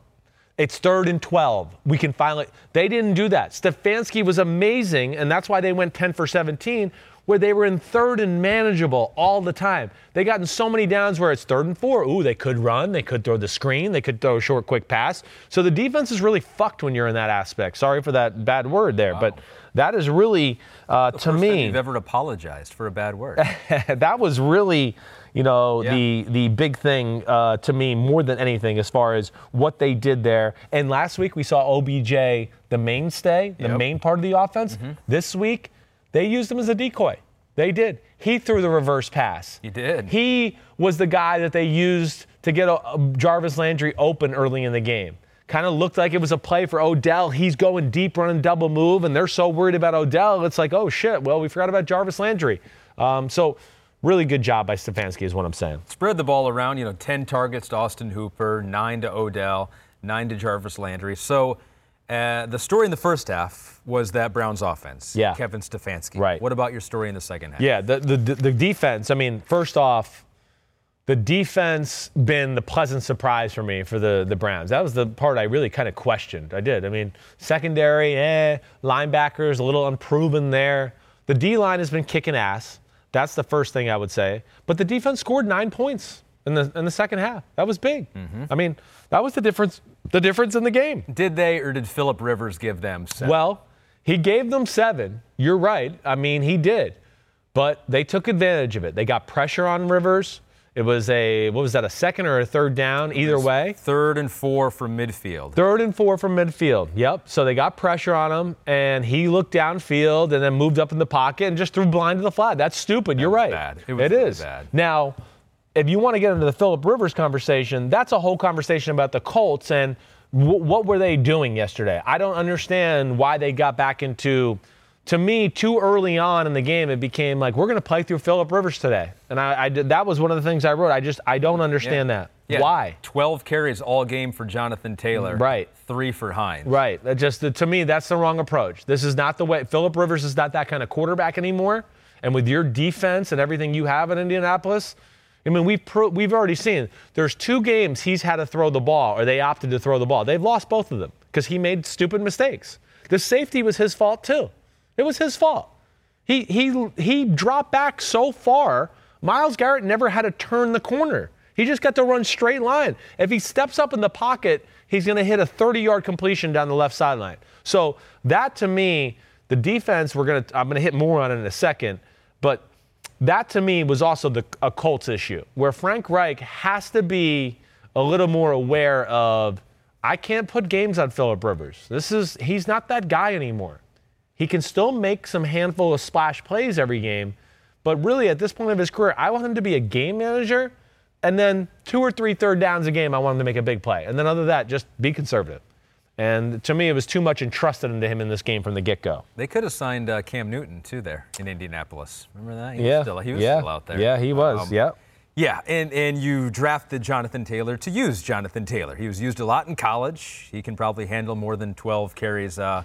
S1: It's third and 12. We can finally. They didn't do that. Stefanski was amazing, and that's why they went 10 for 17, where they were in third and manageable all the time. They got in so many downs where it's third and four. Ooh, they could run, they could throw the screen, they could throw a short, quick pass. So the defense is really fucked when you're in that aspect. Sorry for that bad word there, but that is really, uh, to
S2: First time
S1: me,
S2: you've ever apologized for a bad word.
S1: that was really, you know,
S2: Yeah.
S1: the the big thing uh, to me more than anything as far as what they did there. And last week we saw OBJ, the mainstay, the
S2: Yep. Mm-hmm.
S1: main part of the offense. This week they used him as a decoy. They did. He threw the reverse pass.
S2: He did.
S1: He was the guy that they used to get uh, Jarvis Landry open early in the game. Kind of looked like it was a play for Odell. He's going deep, running double move, and they're so worried about Odell. It's like, oh shit, well, we forgot about Jarvis Landry. Um, so, really good job by Stefanski, is what I'm saying.
S2: Spread the ball around, you know, 10 targets to Austin Hooper, 9 to Odell, 9 to Jarvis Landry. So uh, the story in the first half was that Browns offense.
S1: Yeah.
S2: Kevin Stefanski.
S1: Right.
S2: What about your story in the second half?
S1: Yeah, the, the, the defense, I mean, first off, the defense been the pleasant surprise for me for the, the Browns. That was the part I really kind of questioned. I did. I mean, secondary, eh, linebackers, a little unproven there. The D line has been kicking ass. That's the first thing I would say. But the defense scored nine points in the in the second half. That was big. I mean, that was the difference. The difference in the game.
S2: Did they or did Philip Rivers give them seven?
S1: Well, he gave them seven. You're right. I mean, he did. But they took advantage of it. They got pressure on Rivers. It was a, what was that, a second or a third down? Either way.
S2: Third and four from midfield.
S1: Third and four from midfield. Yep. So they got pressure on him, and he looked downfield and then moved up in the pocket and just threw blind to the flat. That's stupid. You're
S2: was
S1: right.
S2: bad. It was
S1: It
S2: really
S1: is.
S2: bad.
S1: Now, if you want to get into the Philip Rivers conversation, that's a whole conversation about the Colts and w- what were they doing yesterday. I don't understand why they got back into. To me, too early on in the game, it became like we're going to play through Philip Rivers today, and I, I did. That was one of the things I wrote. I just I don't understand that.
S2: Yeah.
S1: Why?
S2: 12 carries all game for Jonathan Taylor.
S1: Right.
S2: Three for Hines.
S1: Right. That just to me, that's the wrong approach. This is not the way. Philip Rivers is not that kind of quarterback anymore. And with your defense and everything you have in Indianapolis, I mean, we've pro, we've already seen there's two games he's had to throw the ball, or they opted to throw the ball. They've lost both of them because he made stupid mistakes. The safety was his fault too. It was his fault. He he he dropped back so far. Myles Garrett never had to turn the corner. He just got to run straight line. If he steps up in the pocket, he's going to hit a 30-yard completion down the left sideline. So that to me, the defense, we're going to I'm going to hit more on it in a second, but that to me was also the a Colts issue where Frank Reich has to be a little more aware of I can't put games on Philip Rivers. This is he's not that guy anymore. He can still make some handful of splash plays every game, but really at this point of his career, I want him to be a game manager, and then two or three third downs a game, I want him to make a big play, and then other than that, just be conservative. And to me, it was too much entrusted into him in this game from the get go.
S2: They could have signed uh, Cam Newton too there in Indianapolis. Remember that? He
S1: Yeah.
S2: was still, he was
S1: yeah.
S2: still out there.
S1: Yeah, he was.
S2: Um,
S1: yep.
S2: Yeah, and, and you drafted Jonathan Taylor to use Jonathan Taylor. He was used a lot in college. He can probably handle more than 12 carries uh,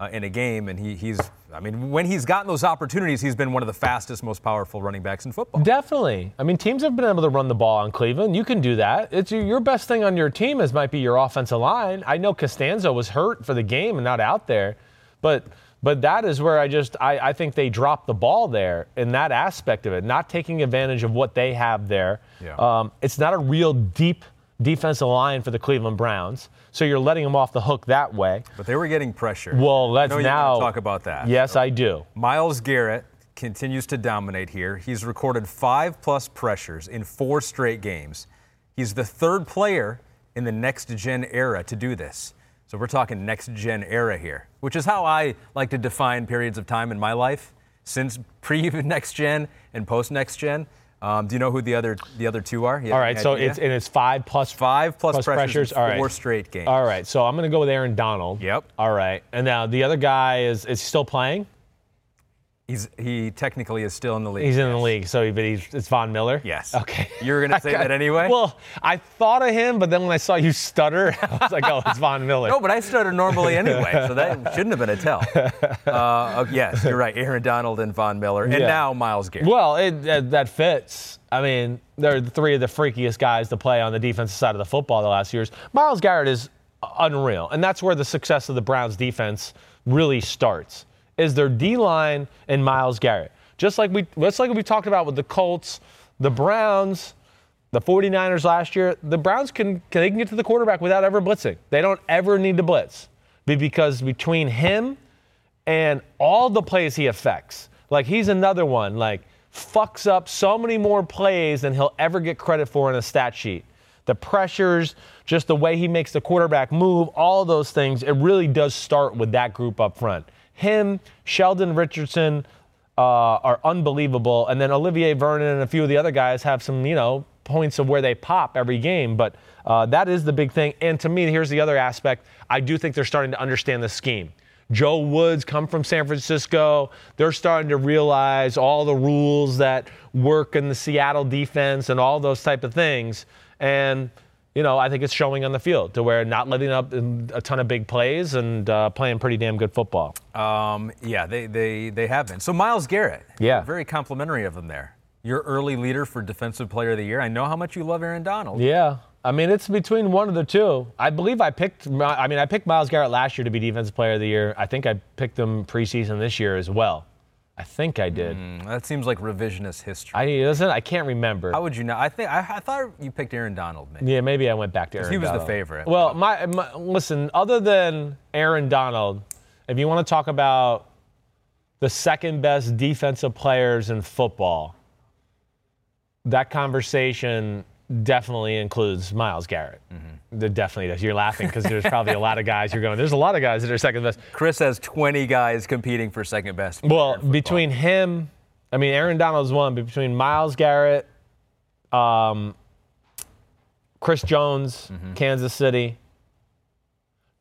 S2: uh, in a game, and he, he's, I mean, when he's gotten those opportunities, he's been one of the fastest, most powerful running backs in football.
S1: Definitely. I mean, teams have been able to run the ball on Cleveland. You can do that. It's your, your best thing on your team is might be your offensive line. I know Castonzo was hurt for the game and not out there, but but that is where I just I, I think they dropped the ball there in that aspect of it, not taking advantage of what they have there.
S2: Yeah.
S1: Um, it's not a real deep defensive line for the Cleveland Browns, so you're letting them off the hook that way.
S2: But they were getting pressure.
S1: Well, let's
S2: you
S1: now
S2: talk about that.
S1: Yes, I do.
S2: Myles Garrett continues to dominate here. He's recorded five plus pressures in four straight games. He's the third player in the next gen era to do this. So we're talking next gen era here, which is how I like to define periods of time in my life since pre next gen and post next gen. Um, do you know who the other the other two are? You
S1: All right, so
S2: idea?
S1: it's and it's five plus
S2: five plus,
S1: plus
S2: pressures,
S1: pressures. All right.
S2: four straight games.
S1: All right, so I'm going to go with Aaron Donald.
S2: Yep.
S1: All right, and now the other guy is is still playing.
S2: He's he technically is still in the league.
S1: He's in the league, so he, but he's it's Von Miller.
S2: Yes.
S1: Okay.
S2: You were gonna say that anyway?
S1: Well, I thought of him, but then when I saw you stutter, I was like, oh, it's Von Miller.
S2: No, but I stutter normally anyway, so that shouldn't have been a tell. Uh, okay, yes, you're right. Aaron Donald and Von Miller, and
S1: Yeah.
S2: now Myles Garrett.
S1: Well, it, that that fits. I mean, they're three of the freakiest guys to play on the defensive side of the football the last years. Myles Garrett is unreal, and that's where the success of the Browns defense really starts. Is their D line and Myles Garrett. Just like we just like we talked about with the Colts, the Browns, the 49ers last year, the Browns can, can they can get to the quarterback without ever blitzing. They don't ever need to blitz. Be- Because between him and all the plays he affects. Like he's another one, like fucks up so many more plays than he'll ever get credit for in a stat sheet. The pressures, just the way he makes the quarterback move, all those things, it really does start with that group up front. Him, Sheldon Richardson uh, are unbelievable. And then Olivier Vernon and a few of the other guys have some, you know, points of where they pop every game. But uh, that is the big thing. And to me, here's the other aspect. I do think they're starting to understand the scheme. Joe Woods come from San Francisco. They're starting to realize all the rules that work in the Seattle defense and all those type of things. And you know, I think it's showing on the field to where not letting up in a ton of big plays and uh, playing pretty damn good football.
S2: Um, yeah, they, they, they have been. So Myles Garrett,
S1: Yeah.
S2: very complimentary of him there. Your early leader for Defensive Player of the Year. I know how much you love Aaron Donald.
S1: Yeah. I mean, it's between one of the two. I believe I picked. I mean, I picked Myles Garrett last year to be Defensive Player of the Year. I think I picked him preseason this year as well. I think I did.
S2: Mm, That seems like revisionist history.
S1: I listen. I can't remember.
S2: how would you know? I think I, I thought you picked Aaron Donald. Maybe.
S1: Yeah, maybe I went back to Aaron.
S2: he was the favorite.
S1: Well, my, my listen. Other than Aaron Donald, if you want to talk about the second best defensive players in football, that conversation definitely includes Myles Garrett.
S2: Mm-hmm.
S1: It definitely does. You're laughing because there's probably a lot of guys you're going. There's a lot of guys that are second best.
S2: Chris has 20 guys competing for second best.
S1: Well, between him, I mean, Aaron Donald's one, but between Myles Garrett, um, Chris Jones,
S2: Mm-hmm.
S1: Kansas City,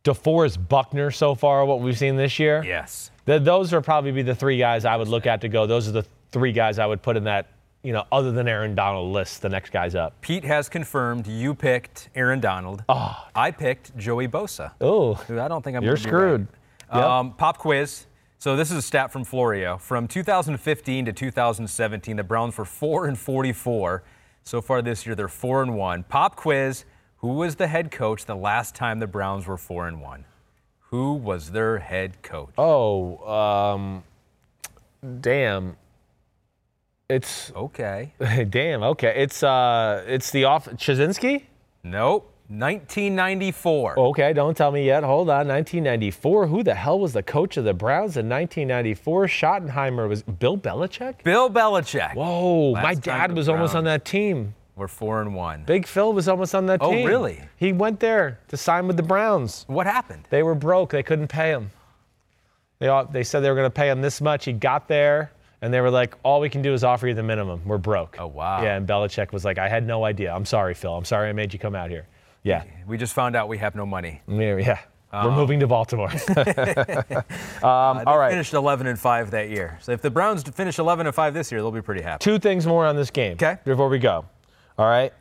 S1: DeForest Buckner so far, what we've seen this year,
S2: yes.
S1: th- those are probably be the three guys I would look at to go. Those are the three guys I would put in that, you know, other than Aaron Donald list, the next guys up.
S2: Pete has confirmed you picked Aaron Donald. Oh. I picked Joey Bosa.
S1: Oh,
S2: I don't think I'm.
S1: you're screwed.
S2: right.
S1: Yep.
S2: Um, pop quiz. So this is a stat from Florio. From 2015 to 2017, the Browns were four and 44. So far this year, they're four and one. Pop quiz. Who was the head coach the last time the Browns were four and one? Who was their head coach?
S1: Oh, um, damn. It's
S2: Okay.
S1: damn. Okay, it's uh, it's the off Chudzinski.
S2: Nope. 1994.
S1: Okay, don't tell me yet. Hold on. 1994. Who the hell was the coach of the Browns in 1994? Schottenheimer was Bill Belichick.
S2: Bill Belichick.
S1: Whoa,
S2: Last
S1: my dad was almost on that team.
S2: We're four and one.
S1: Big Phil was almost on that
S2: Oh,
S1: team.
S2: Oh, really?
S1: He went there to sign with the Browns.
S2: What happened?
S1: They were broke. They couldn't pay him. They, all, they said they were going to pay him this much. He got there, and they were like, all we can do is offer you the minimum. We're broke.
S2: Oh, wow.
S1: Yeah, and Belichick was like, I had no idea. I'm sorry, Phil. I'm sorry I made you come out here. Yeah.
S2: We just found out we have no money.
S1: Yeah. yeah. We're moving to Baltimore.
S2: Uh,
S1: all right.
S2: finished 11 and 5 that year. So if the Browns finish 11 and 5 this year, they'll be pretty happy.
S1: Two things more on this game.
S2: 'Kay.
S1: Before we go. All right.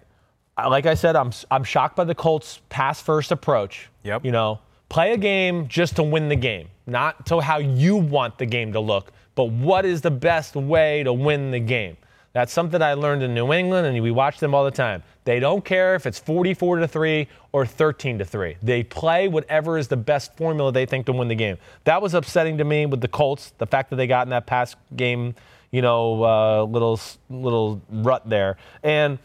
S1: Like I said, I'm I'm shocked by the Colts' pass first approach.
S2: Yep.
S1: You know, play a game just to win the game, not to how you want the game to look, but what is the best way to win the game. That's something I learned in New England, and we watch them all the time. They don't care if it's 44 to three or 13 to three. They play whatever is the best formula they think to win the game. That was upsetting to me with the Colts. The fact that they got in that pass game, you know, uh, little little rut there, and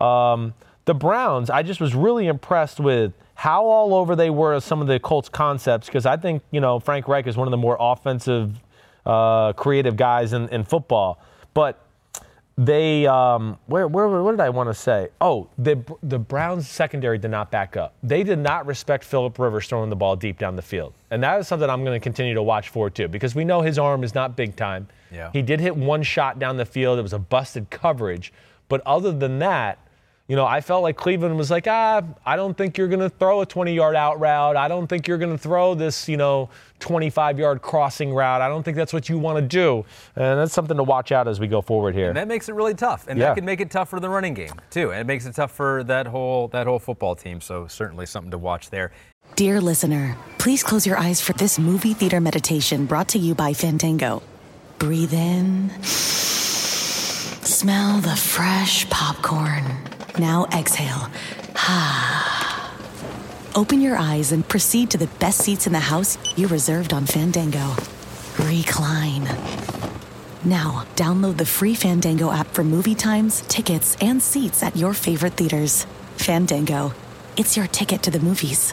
S1: um, the Browns, I just was really impressed with how all over they were of some of the Colts concepts because I think, you know, Frank Reich is one of the more offensive, uh, creative guys in, in football. But they, um, where, where, what did I want to say? Oh, the, the Browns secondary did not back up. They did not respect Philip Rivers throwing the ball deep down the field. And that is something I'm going to continue to watch for too because we know his arm is not big time.
S2: Yeah.
S1: He did hit one shot down the field. It was a busted coverage. But other than that, you know, I felt like Cleveland was like, ah, I don't think you're going to throw a 20 yard out route. I don't think you're going to throw this, you know, 25 yard crossing route. I don't think that's what you want to do. And that's something to watch out as we go forward here.
S2: And that makes it really tough, and
S1: Yeah.
S2: that can make it tough for the running game too. And it makes it tough for that whole that whole football team. So certainly something to watch there.
S4: Dear listener, please close your eyes for this movie theater meditation brought to you by Fandango. Breathe in, smell the fresh popcorn. Now exhale. Open your eyes and proceed to the best seats in the house you reserved on Fandango. Recline. Now, download the free Fandango app for movie times, tickets, and seats at your favorite theaters. Fandango. It's your ticket to the movies.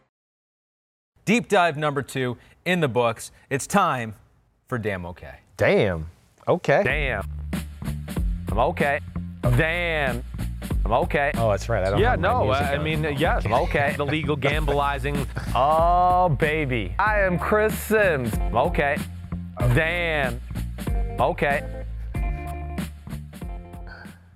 S2: Deep dive number two in the books. It's time for Damn Okay.
S1: Damn. Okay.
S2: Damn. I'm okay. Damn. I'm okay.
S1: Oh, that's right. I don't
S2: Yeah,
S1: have
S2: no,
S1: music
S2: I
S1: on.
S2: mean, yes. I'm okay. Illegal gambleizing.
S1: Oh, baby. I am Chris Simms.
S2: I'm okay. Damn. I'm okay.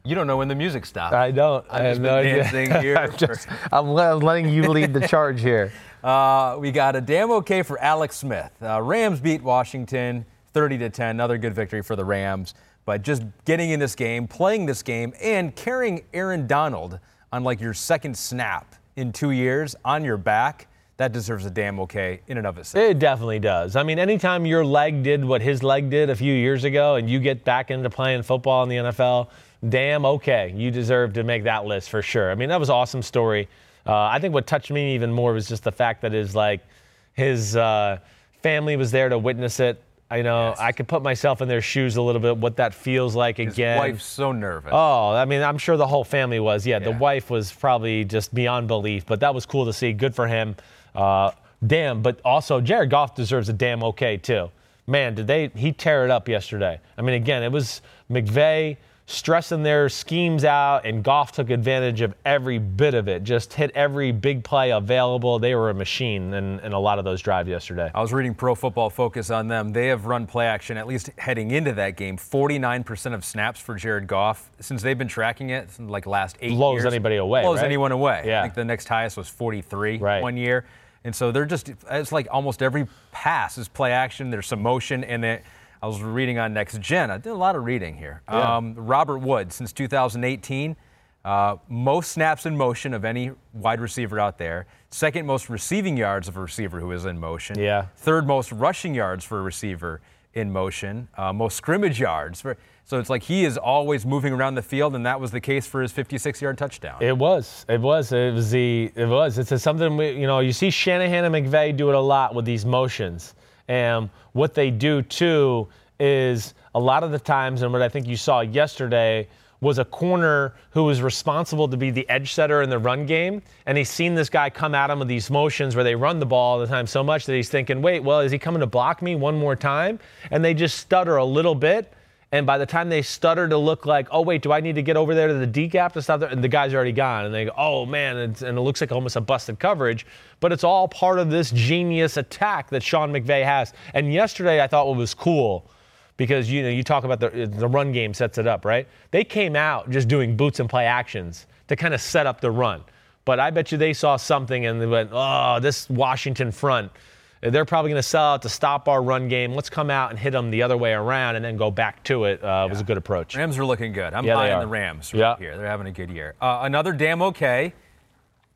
S2: You don't know when the music stops.
S1: I don't.
S2: I've
S1: I have
S2: just
S1: no
S2: been
S1: idea.
S2: dancing here
S1: I'm, just,
S2: for-
S1: I'm letting you lead the charge here.
S2: Uh, we got a damn okay for Alex Smith. Uh, Rams beat Washington 30 to 10. Another good victory for the Rams. But just getting in this game, playing this game, and carrying Aaron Donald on like your second snap in two years on your back, that deserves a damn okay in and of itself.
S1: It definitely does. I mean, anytime your leg did what his leg did a few years ago and you get back into playing football in the NFL, damn okay. You deserve to make that list for sure. I mean, that was an awesome story. Uh, I think what touched me even more was just the fact that his like his uh, family was there to witness it. I know
S2: Yes.
S1: I could put myself in their shoes a little bit, what that feels like
S2: His
S1: again.
S2: wife's so nervous.
S1: Oh, I mean, I'm sure the whole family was. Yeah, the wife was probably just beyond belief, but that was cool to see. Good for him. Uh, damn, but also Jared Goff deserves a damn okay too. Man, did they? He tear it up yesterday. I mean, again, it was McVay stressing their schemes out, and Goff took advantage of every bit of it. Just hit every big play available. They were a machine in, in a lot of those drives yesterday.
S2: I was reading Pro Football Focus on them. They have run play action, at least heading into that game, 49% of snaps for Jared Goff. Since they've been tracking it, since like last eight
S1: Blows
S2: years.
S1: anybody away,
S2: Blows
S1: right?
S2: anyone away.
S1: Yeah.
S2: I think the next highest was 43
S1: Right.
S2: one year. And so they're just, it's like almost every pass is play action. There's some motion. And it, I was reading on Next Gen. I did a lot of reading here.
S1: Yeah.
S2: Um, Robert Wood, since 2018, Uh, most snaps in motion of any wide receiver out there. Second most receiving yards of a receiver who is in motion.
S1: Yeah.
S2: Third most rushing yards for a receiver in motion. Uh, most scrimmage yards. For, so it's like he is always moving around the field, and that was the case for his 56-yard touchdown.
S1: It was. It was. It was the. It was. It's a, something we, you know. You see Shanahan and McVay do it a lot with these motions, and what they do too is a lot of the times, and what I think you saw yesterday was a corner who was responsible to be the edge setter in the run game, and he's seen this guy come at him with these motions where they run the ball all the time so much that he's thinking, wait, well, is he coming to block me one more time? And they just stutter a little bit. And by the time they stutter to look like, oh, wait, do I need to get over there to the D gap to stop there? And the guy's already gone. And they go, oh, man. And, and it looks like almost a busted coverage. But it's all part of this genius attack that Sean McVay has. And yesterday, I thought what was cool because you know you talk about the the run game sets it up, right? They came out just doing boots and play actions to kind of set up the run. But I bet you they saw something and they went, "Oh, this Washington front, they're probably going to sell out to stop our run game. Let's come out and hit them the other way around and then go back to it." Uh, yeah. Was a good approach.
S2: Rams are looking good. I'm
S1: yeah,
S2: on the Rams right
S1: yeah.
S2: here. They're having a good year. Uh, another damn okay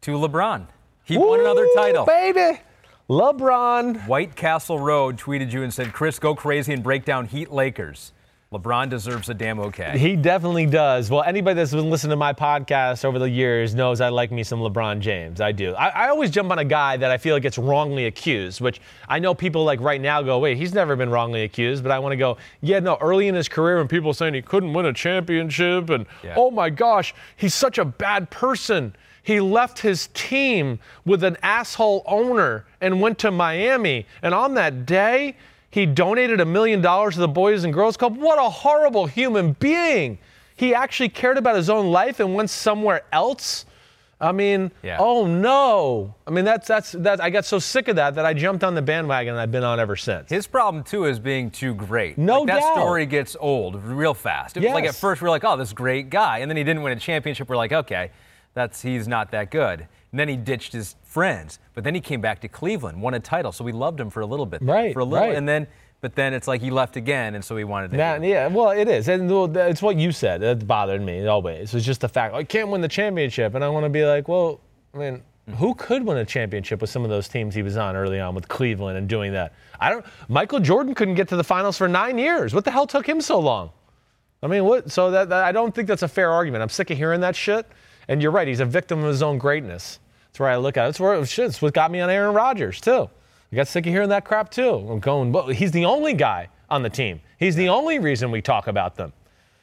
S2: to LeBron. He Woo, won another title,
S1: baby. LeBron.
S2: White Castle Road tweeted you and said, Chris, go crazy and break down Heat Lakers. LeBron deserves a damn okay.
S1: He definitely does. Well, anybody that's been listening to my podcast over the years knows I like me some LeBron James. I do. I, I, always jump on a guy that I feel like gets wrongly accused, which I know people like right now go, wait, he's never been wrongly accused. But I want to go, yeah, no, early in his career when people saying he couldn't win a championship and, yeah. oh my gosh, he's such a bad person. He left his team with an asshole owner and went to Miami. And on that day, he donated a million dollars to the Boys and Girls Club. What a horrible human being. He actually cared about his own life and went somewhere else. I mean, yeah. oh no. I mean, that's that's that. I got so sick of that that I jumped on the bandwagon and I've been on ever since.
S2: His problem too is being too great.
S1: No
S2: like,
S1: doubt.
S2: That story gets old real fast. It
S1: yes.
S2: was like at first we are like, oh, this great guy, and then he didn't win a championship. We're like, okay, that's he's not that good. And then he ditched his friends, but then he came back to Cleveland, won a title, so we loved him for a little bit.
S1: Right.
S2: For a little,
S1: right.
S2: and then but then it's like he left again, and so he wanted to.
S1: Nah, yeah, well, it is, and it's what you said that bothered me always. It's just the fact I can't win the championship, and I want to be like, well, I mean, who mm-hmm. could win a championship with some of those teams he was on early on with Cleveland and doing that? I don't. Michael Jordan couldn't get to the finals for nine years. What the hell took him so long? I mean, what? So that, that I don't think that's a fair argument. I'm sick of hearing that shit. And you're right, he's a victim of his own greatness. That's where I look at it. That's where shit, it's what got me on Aaron Rodgers too. I got sick of hearing that crap too. I'm going, well, he's the only guy on the team. He's the only reason we talk about them.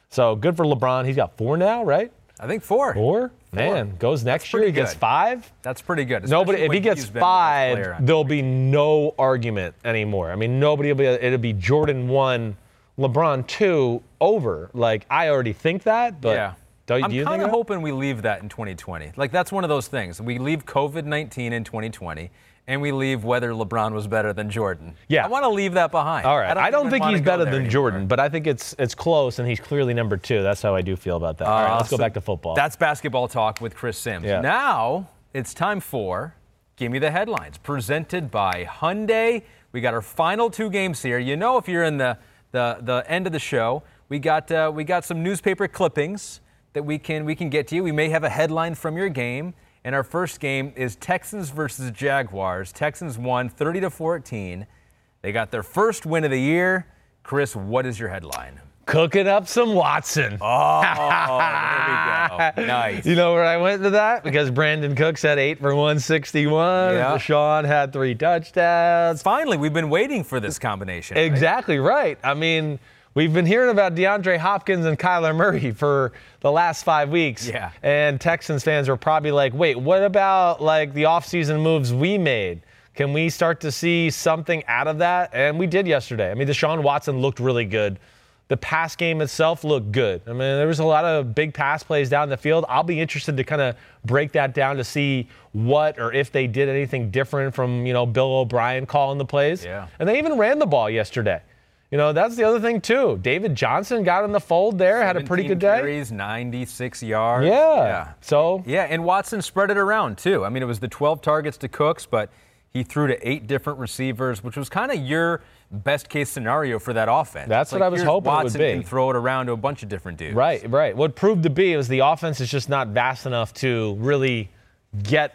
S1: So good for LeBron. He's got four now, right?
S2: I think four.
S1: Four? Man, goes next year. He gets five.
S2: That's pretty good.
S1: Nobody, if he gets five, there'll be no argument anymore. I mean, nobody will be. It'll be Jordan one, LeBron two, over. Like I already think that, but
S2: yeah.
S1: Don't,
S2: I'm
S1: do
S2: kind of hoping we leave that in 2020. Like that's one of those things. We leave COVID-19 in 2020, and we leave whether LeBron was better than Jordan.
S1: Yeah,
S2: I want to leave that behind.
S1: All right.
S2: I don't,
S1: I don't think he's better than
S2: anymore.
S1: Jordan, but I think it's it's close, and he's clearly number two. That's how I do feel about that. All right, let's
S2: so
S1: go back to football.
S2: That's basketball talk with Chris Simms.
S1: Yeah.
S2: Now it's time for Give Me the Headlines, presented by Hyundai. We got our final two games here. You know, if you're in the the, the end of the show, we got uh, we got some newspaper clippings that we can we can get to you. We may have a headline from your game. And our first game is Texans versus Jaguars. Texans won 30 to 14. They got their first win of the year. Chris, what is your headline?
S1: Cooking up some Watson.
S2: Oh, there we go. Nice.
S1: You know where I went to that? Because Brandin Cooks had eight for 161.
S2: Yeah.
S1: Deshaun had three touchdowns.
S2: Finally, we've been waiting for this combination.
S1: Exactly right. I mean, We've been hearing about DeAndre Hopkins and Kyler Murray for the last five weeks.
S2: Yeah.
S1: And Texans fans were probably like, wait, what about like the offseason moves we made? Can we start to see something out of that? And we did yesterday. I mean, Deshaun Watson looked really good. The pass game itself looked good. I mean, there was a lot of big pass plays down the field. I'll be interested to kind of break that down to see what or if they did anything different from, you know, Bill O'Brien calling the plays.
S2: Yeah.
S1: And they even ran the ball yesterday. You know, that's the other thing too. David Johnson got in the fold there, had a pretty good day.
S2: Carries, 96 yards.
S1: Yeah.
S2: yeah.
S1: So
S2: yeah, and Watson spread it around too. I mean, it was the 12 targets to Cooks, but He threw to eight different receivers, which was kind of your best case scenario for that offense.
S1: That's
S2: It's
S1: what I was hoping it would
S2: Watson
S1: be.
S2: can throw it around to a bunch of different dudes.
S1: Right, right. What proved to be was the offense is just not vast enough to really get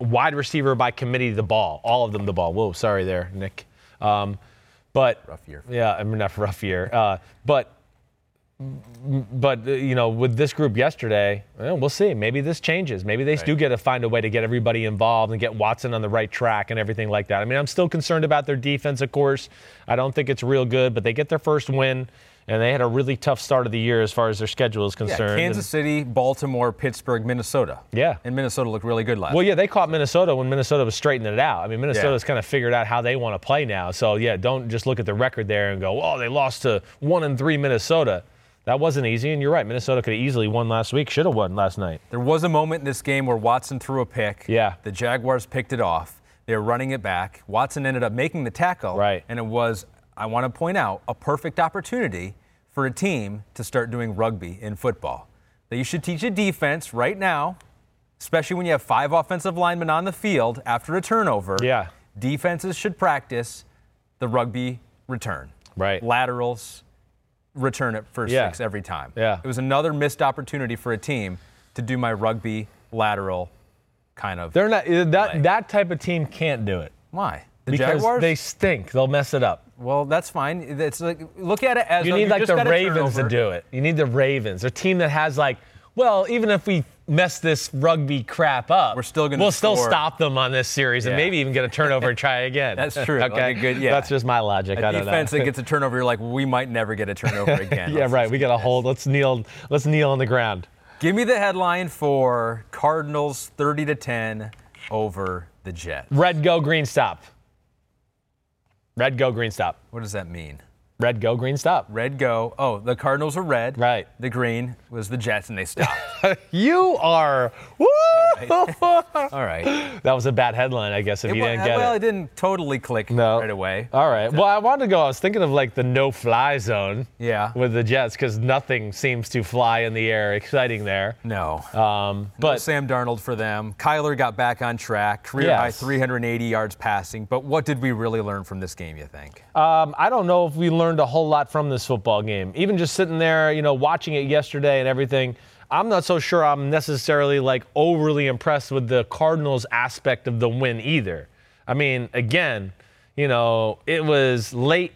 S1: wide receiver by committee the ball, all of them the ball. Whoa, sorry there, Nick. Um, but
S2: Rough year.
S1: Yeah, I mean not rough year. Uh, but but uh, you know, with this group yesterday, well, we'll see. Maybe this changes. Maybe they do get to find a way to get everybody involved and get Watson on the right track and everything like that. I mean, I'm still concerned about their defense, of course. I don't think it's real good, but they get their first win, and they had a really tough start of the year as far as their schedule is concerned. Yeah.
S2: Kansas City, Baltimore, Pittsburgh, Minnesota.
S1: Yeah.
S2: And Minnesota looked really good last
S1: Well, yeah, they caught Minnesota when Minnesota was straightening it out. I mean, Minnesota's kind of figured out how they want to play now. So yeah, don't just look at the record there and go, "Oh, they lost to one and three Minnesota." That wasn't easy, and you're right. Minnesota could have easily won last week. Should have won last night.
S2: There was a moment in this game where Watson threw a pick.
S1: Yeah.
S2: The Jaguars picked it off. They were running it back. Watson ended up making the tackle.
S1: Right.
S2: And it was, I want to point out, a perfect opportunity for a team to start doing rugby in football. That you should teach a defense right now, especially when you have five offensive linemen on the field after a turnover.
S1: Yeah.
S2: Defenses should practice the rugby return.
S1: Right.
S2: Laterals, return it for
S1: Yeah.
S2: six every time.
S1: Yeah.
S2: It was another missed opportunity for a team to do my rugby lateral kind of.
S1: They're not that
S2: play.
S1: that type of team can't do it
S2: Why? The
S1: because
S2: Jaguars?
S1: they stink. They'll mess it up.
S2: Well, that's fine. It's like look at it as
S1: You need like the Ravens to do it. You need the Ravens, a team that has like, well, even if we mess this rugby crap up,
S2: We're still gonna
S1: we'll still stop them on this series and maybe even get a turnover and try again.
S2: That's true.
S1: Okay,
S2: a good- yeah.
S1: That's just my logic.
S2: A
S1: I don't
S2: defense
S1: know.
S2: that gets a turnover, you're like, we might never get a turnover again.
S1: yeah,
S2: Let's
S1: right. We got to hold. Let's kneel. Let's kneel on the ground.
S2: Give me the headline for Cardinals 30 to 10 over the Jets.
S1: Red go, green stop. Red go, green stop.
S2: What does that mean?
S1: Red go, green stop.
S2: Red go. Oh, the Cardinals are red.
S1: Right.
S2: The green was the Jets, and they stopped.
S1: You are. Woo!
S2: All right.
S1: that was a bad headline, I guess, if
S2: It
S1: you
S2: wa-
S1: didn't get
S2: well,
S1: it.
S2: Well, it didn't totally click
S1: No.
S2: right away.
S1: All right. Well, I wanted to go. I was thinking of like the no-fly zone.
S2: Yeah.
S1: With the Jets, because nothing seems to fly in the air. Exciting there.
S2: No.
S1: Um,
S2: But
S1: but
S2: Sam Darnold for them. Kyler got back on track, career high 380 yards passing. But what did we really learn from this game, you think?
S1: um, I don't know if we learned a whole lot from this football game. Even just sitting there, you know, watching it yesterday and everything. I'm not so sure I'm necessarily like overly impressed with the Cardinals aspect of the win either. I mean, again, you know, it was late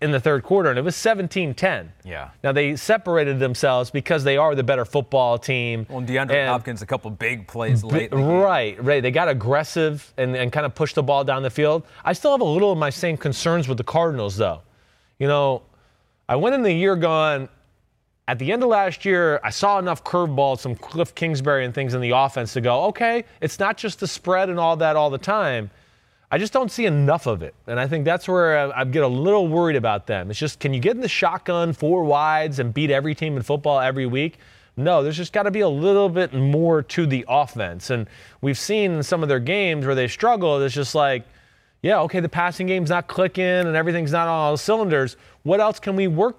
S1: in the third quarter and it was 17-10.
S2: Yeah.
S1: Now they separated themselves because they are the better football team.
S2: Well, DeAndre
S1: And-
S2: Hopkins, a couple big plays late.
S1: Right, right. They got aggressive and, and kind of pushed the ball down the field. I still have a little of my same concerns with the Cardinals, though. You know, I went in the year going, at the end of last year, I saw enough curveballs, some Cliff Kingsbury and things in the offense to go, okay, it's not just the spread and all that all the time. I just don't see enough of it. And I think that's where I, I get a little worried about them. It's just, can you get in the shotgun four wides and beat every team in football every week? No, there's just got to be a little bit more to the offense. And we've seen in some of their games where they struggle, it's just like, yeah, okay, the passing game's not clicking and everything's not on all the cylinders. What else can we work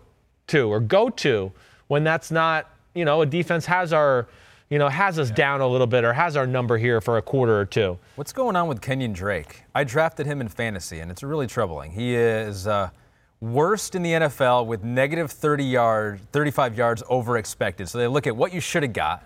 S1: to or go to when that's not, you know, a defense has our, you know, has us down a little bit or has our number here for a quarter or two.
S2: What's going on with Kenyan Drake? I drafted him in fantasy, and it's really troubling. He is uh, worst in the NFL with negative 30 yards, 35 yards over expected. So they look at what you should have got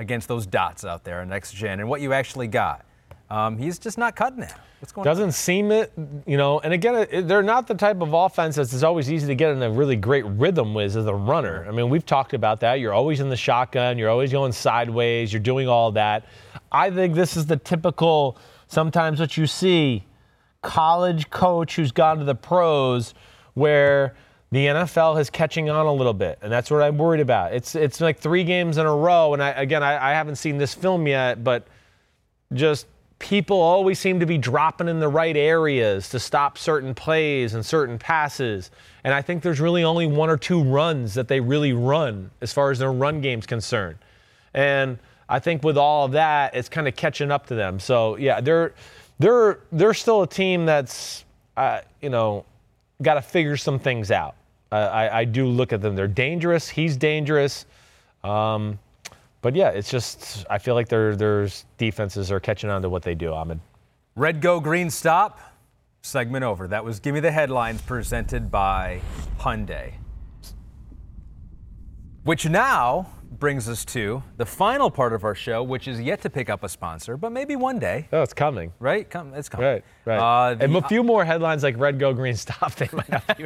S2: against those dots out there in next gen and what you actually got. Um, he's just not cutting it. What's going on?
S1: Doesn't seem it, you know. And again, they're not the type of offense that's always easy to get in a really great rhythm with as a runner. I mean, we've talked about that. You're always in the shotgun. You're always going sideways. You're doing all that. I think this is the typical. Sometimes what you see, college coach who's gone to the pros, where the NFL is catching on a little bit, and that's what I'm worried about. It's it's like three games in a row, and I, again, I, I haven't seen this film yet, but just people always seem to be dropping in the right areas to stop certain plays and certain passes. And I think there's really only one or two runs that they really run as far as their run game's concerned. And I think with all of that, it's kind of catching up to them. So yeah, they're they're they're still a team that's uh, you know got to figure some things out. Uh, I, I do look at them. They're dangerous. He's dangerous. Um, but yeah, it's just I feel like their their defenses are catching on to what they do. Ahmed.
S2: Red go, green stop. Segment over. That was Give Me the Headlines presented by Hyundai. Which now brings us to the final part of our show, which is yet to pick up a sponsor, but maybe one day.
S1: Oh, it's coming.
S2: Right? Come, it's coming.
S1: Right, right.
S2: Uh, the-
S1: and a few more headlines like red, go, green, stop. They might not be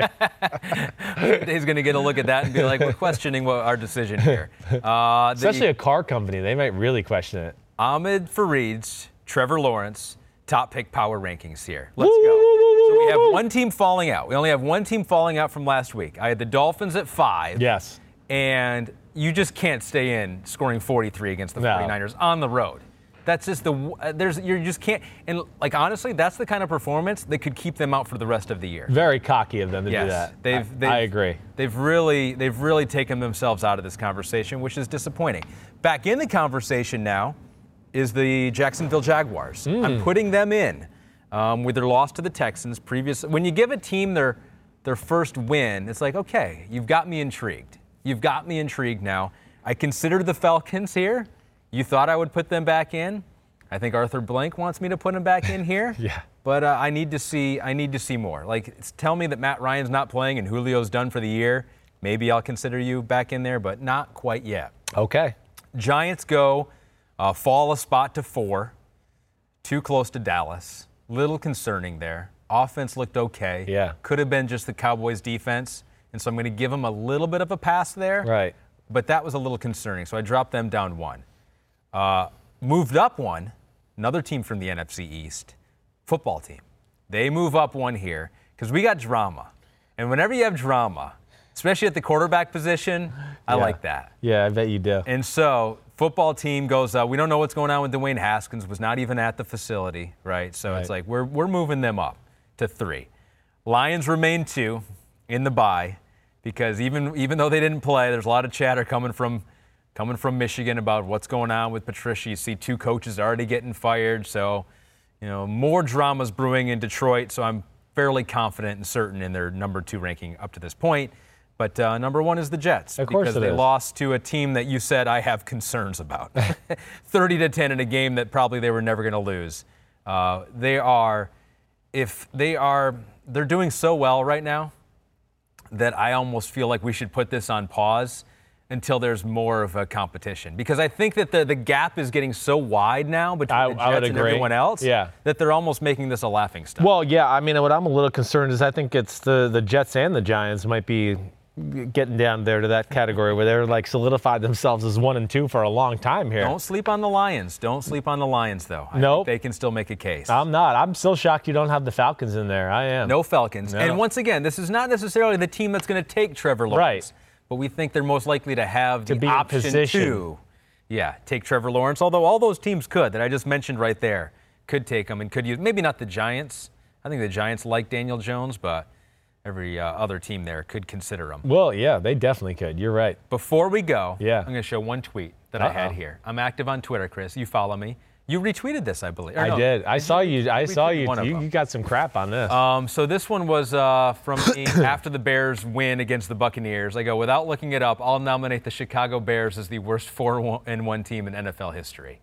S2: He's going to get a look at that and be like, we're questioning what our decision here. Uh, the-
S1: Especially a car company. They might really question it.
S2: Ahmed Fareed's, Trevor Lawrence top pick power rankings here. Let's go. So we have one team falling out. We only have one team falling out from last week. I had the Dolphins at five.
S1: Yes.
S2: And you just can't stay in scoring 43 against the
S1: No.
S2: 49ers on the road. That's just the uh, there's you just can't and like honestly that's the kind of performance that could keep them out for the rest of the year.
S1: Very cocky of them to
S2: Yes,
S1: do that.
S2: they've,
S1: I,
S2: they've
S1: I agree.
S2: They've really they've really taken themselves out of this conversation, which is disappointing. Back in the conversation now is the Jacksonville Jaguars.
S1: Hmm.
S2: I'm putting them in um, with their loss to the Texans. Previous when you give a team their their first win, it's like okay, you've got me intrigued. You've got me intrigued now. I considered the Falcons here. You thought I would put them back in. I think Arthur Blank wants me to put them back in here.
S1: Yeah.
S2: But uh, I need to see. I need to see more. Like, tell me that Matt Ryan's not playing and Julio's done for the year. Maybe I'll consider you back in there, but not quite yet.
S1: Okay.
S2: Giants go, uh, fall a spot to four, too close to Dallas. Little concerning there. Offense looked okay.
S1: Yeah.
S2: Could have been just the Cowboys' defense, and so I'm going to give them a little bit of a pass there.
S1: Right.
S2: But that was a little concerning, so I dropped them down one. Uh, moved up one, another team from the NFC East, football team. They move up one here because we got drama. And whenever you have drama, especially at the quarterback position, I
S1: Yeah.
S2: like that.
S1: Yeah, I bet you do.
S2: And so, football team goes, uh, we don't know what's going on with Dwayne Haskins, was not even at the facility, right? So it's like we're, we're moving them up to three. Lions remain two in the bye because even, even though they didn't play, there's a lot of chatter coming from, coming from Michigan about what's going on with Patricia. You see two coaches already getting fired. So, you know, more dramas brewing in Detroit. So I'm fairly confident and certain in their number two ranking up to this point. But uh, number one is the Jets
S1: Of
S2: because they
S1: is.
S2: lost to a team that you said I have concerns about. 30 to 10 in a game that probably they were never going to lose. Uh, they are, if they are, they're doing so well right now that I almost feel like we should put this on pause until there's more of a competition because I think that the, the gap is getting so wide now between
S1: I-
S2: the Jets and everyone else
S1: Yeah.
S2: that they're almost making this a laughing stock.
S1: Well, yeah. I mean, what I'm a little concerned is I think it's the the Jets and the Giants might be getting down there to that category where they're like solidified themselves as one and two for a long time here.
S2: Don't sleep on the Lions. Don't sleep on the Lions, though. No,
S1: Nope.
S2: they can still make a case.
S1: I'm not. I'm still shocked you don't have the Falcons in there. I am.
S2: No Falcons.
S1: No.
S2: And once again, this is not necessarily the team that's going to take Trevor Lawrence.
S1: Right.
S2: But we think they're most likely to have
S1: To
S2: the option to, yeah, take Trevor Lawrence. Although all those teams could that I just mentioned right there could take him and could use. Maybe not the Giants. I think the Giants like Daniel Jones, but every uh, other team there could consider him.
S1: Well, yeah, they definitely could. You're right.
S2: Before we go,
S1: Yeah.
S2: I'm going to show one tweet that I had here. I'm active on Twitter, Chris. You follow me. You retweeted this, I believe.
S1: I
S2: no,
S1: did. I saw you. I saw you. You, you got some crap on this.
S2: Um, so this one was uh, from me after the Bears win against the Buccaneers. I go without looking it up. I'll nominate the Chicago Bears as the worst four and one team in NFL history,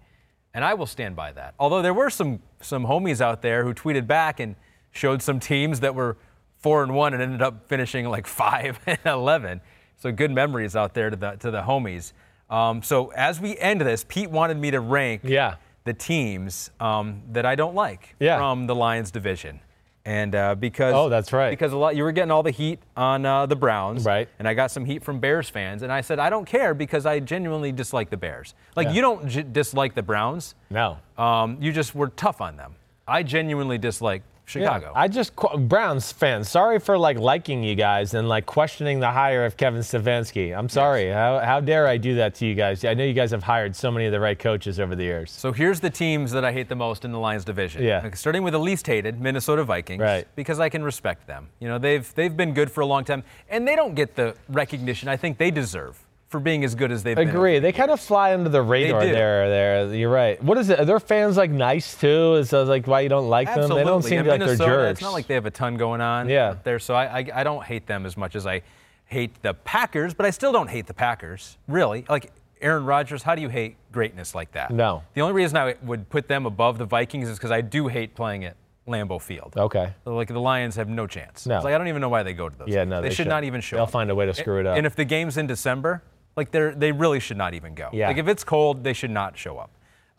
S2: and I will stand by that. Although there were some some homies out there who tweeted back and showed some teams that were four and one and ended up finishing like five and eleven. So good memories out there to the to the homies. Um, so as we end this, Pete wanted me to rank
S1: yeah.
S2: the teams um, that I don't like
S1: Yeah.
S2: from the Lions division. And uh, because
S1: Oh, that's right.
S2: Because a lot you were getting all the heat on uh, the Browns,
S1: Right.
S2: And I got some heat from Bears fans, and I said I don't care because I genuinely dislike the Bears. Like
S1: Yeah.
S2: you don't j- dislike the Browns,
S1: No.
S2: um, you just were tough on them. I genuinely dislike Chicago.
S1: Yeah, I just Browns fans. Sorry for like liking you guys and like questioning the hire of Kevin Stefanski. I'm sorry. How, how dare I do that to you guys? I know you guys have hired so many of the right coaches over the years.
S2: So here's the teams that I hate the most in the Lions division.
S1: Yeah.
S2: Like, Starting with the least hated, Minnesota Vikings.
S1: Right.
S2: Because I can respect them. You know, they've they've been good for a long time, and they don't get the recognition I think they deserve for being as good as they've been.
S1: Agree. They kind of fly under the radar there. There, you're right. What is it? Are their fans like nice too? Is that like why you don't like
S2: Absolutely.
S1: them? They don't seem
S2: And
S1: like they're jerks.
S2: It's not like they have a ton going on
S1: Yeah.
S2: there, so I, I I don't hate them as much as I hate the Packers, but I still don't hate the Packers. Really, like Aaron Rodgers, how do you hate greatness like that?
S1: No.
S2: The only reason I would put them above the Vikings is because I do hate playing at Lambeau Field.
S1: Okay.
S2: Like the Lions have no chance.
S1: No.
S2: It's like I don't even know why they go to those.
S1: Yeah,
S2: games.
S1: no,
S2: they,
S1: they
S2: should
S1: should.
S2: not even show
S1: They'll
S2: up.
S1: find a way to screw it up.
S2: And if the game's in December, like they they really should not even go.
S1: Yeah.
S2: Like if it's cold, they should not show up.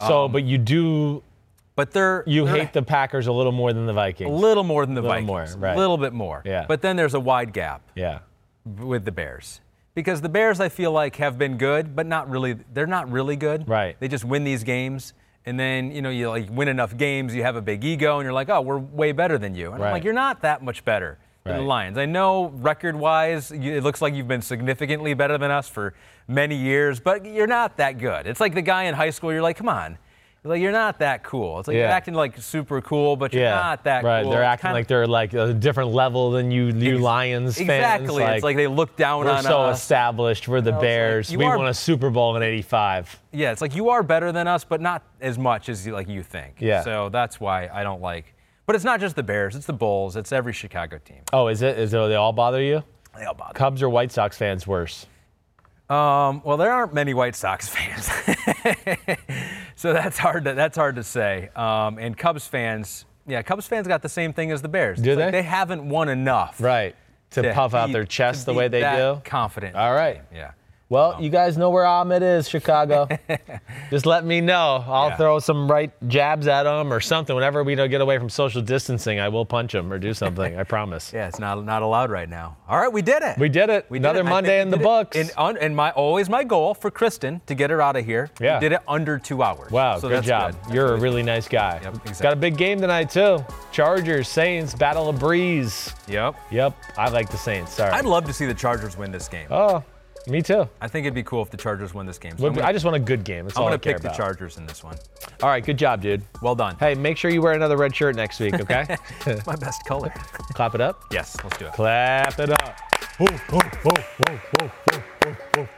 S1: So,
S2: Um,
S1: but you do
S2: But they're
S1: you
S2: they're
S1: hate the Packers a little more than the Vikings.
S2: a little more than the
S1: Little
S2: Vikings.
S1: more, right.
S2: A little bit more.
S1: Yeah.
S2: But then there's a wide gap
S1: Yeah.
S2: with the Bears. Because the Bears, I feel like, have been good, but not really. They're not really good.
S1: Right.
S2: They just win these games, and then you know you like win enough games, you have a big ego, and you're like, oh, we're way better than you. And I'm like, you're not that much better than the Lions. I know record-wise, it looks like you've been significantly better than us for many years, but you're not that good. It's like the guy in high school. You're like, come on. Like you're not that cool. It's like you're acting like super cool, but you're
S1: Yeah.
S2: not that
S1: right.
S2: cool.
S1: They're acting
S2: kinda-
S1: like they're like a different level than you, you
S2: Ex-
S1: Lions fans.
S2: Exactly. it's like they look down on us.
S1: we're so established. We're the
S2: know, it's like,
S1: Bears. we
S2: are-
S1: won a Super Bowl in '85.
S2: Yeah, it's like you are better than us, but not as much as you, like you think.
S1: Yeah.
S2: So that's why I don't like. But it's not just the Bears; it's the Bulls. It's every Chicago team.
S1: Oh, is it? Is it? They all bother you?
S2: They all bother.
S1: Cubs or White Sox fans worse?
S2: Um, well, there aren't many White Sox fans, so that's hard. To, that's hard to say. Um, and Cubs fans, yeah, Cubs fans got the same thing as the Bears.
S1: Do
S2: It's like
S1: they?
S2: They haven't won enough.
S1: Right. To,
S2: to
S1: puff out their chest the way they do.
S2: Confident.
S1: All right.
S2: Yeah.
S1: Well, you guys know where Ahmed is, Chicago. Just let me know. I'll
S2: Yeah.
S1: throw some right jabs at him or something. Whenever we don't get away from social distancing, I will punch him or do something. I promise.
S2: Yeah, it's not not allowed right now. All right, we did it.
S1: We did it.
S2: We did
S1: Another
S2: it.
S1: Monday in the
S2: did
S1: books.
S2: And, and my always my goal for Kristen to get her out of here.
S1: Yeah.
S2: We did it under two hours.
S1: Wow,
S2: So
S1: good job.
S2: good.
S1: You're a really nice guy.
S2: Yep, exactly.
S1: Got a big game tonight too. Chargers, Saints, Battle of Breeze.
S2: Yep.
S1: Yep, I like the Saints. Sorry.
S2: I'd love to see the Chargers win this game.
S1: oh, me too.
S2: I think it'd be cool if the Chargers win this game. So
S1: Would be-
S2: gonna,
S1: I just want a good game. That's
S2: I'm
S1: all
S2: gonna
S1: care
S2: pick the
S1: about.
S2: Chargers in this one.
S1: All right, good job, dude.
S2: Well done.
S1: Hey, make sure you wear another red shirt next week, okay?
S2: My best color.
S1: Clap it up.
S2: yes, let's do it.
S1: Clap it up. Woo, woo, woo, woo, woo, woo, woo.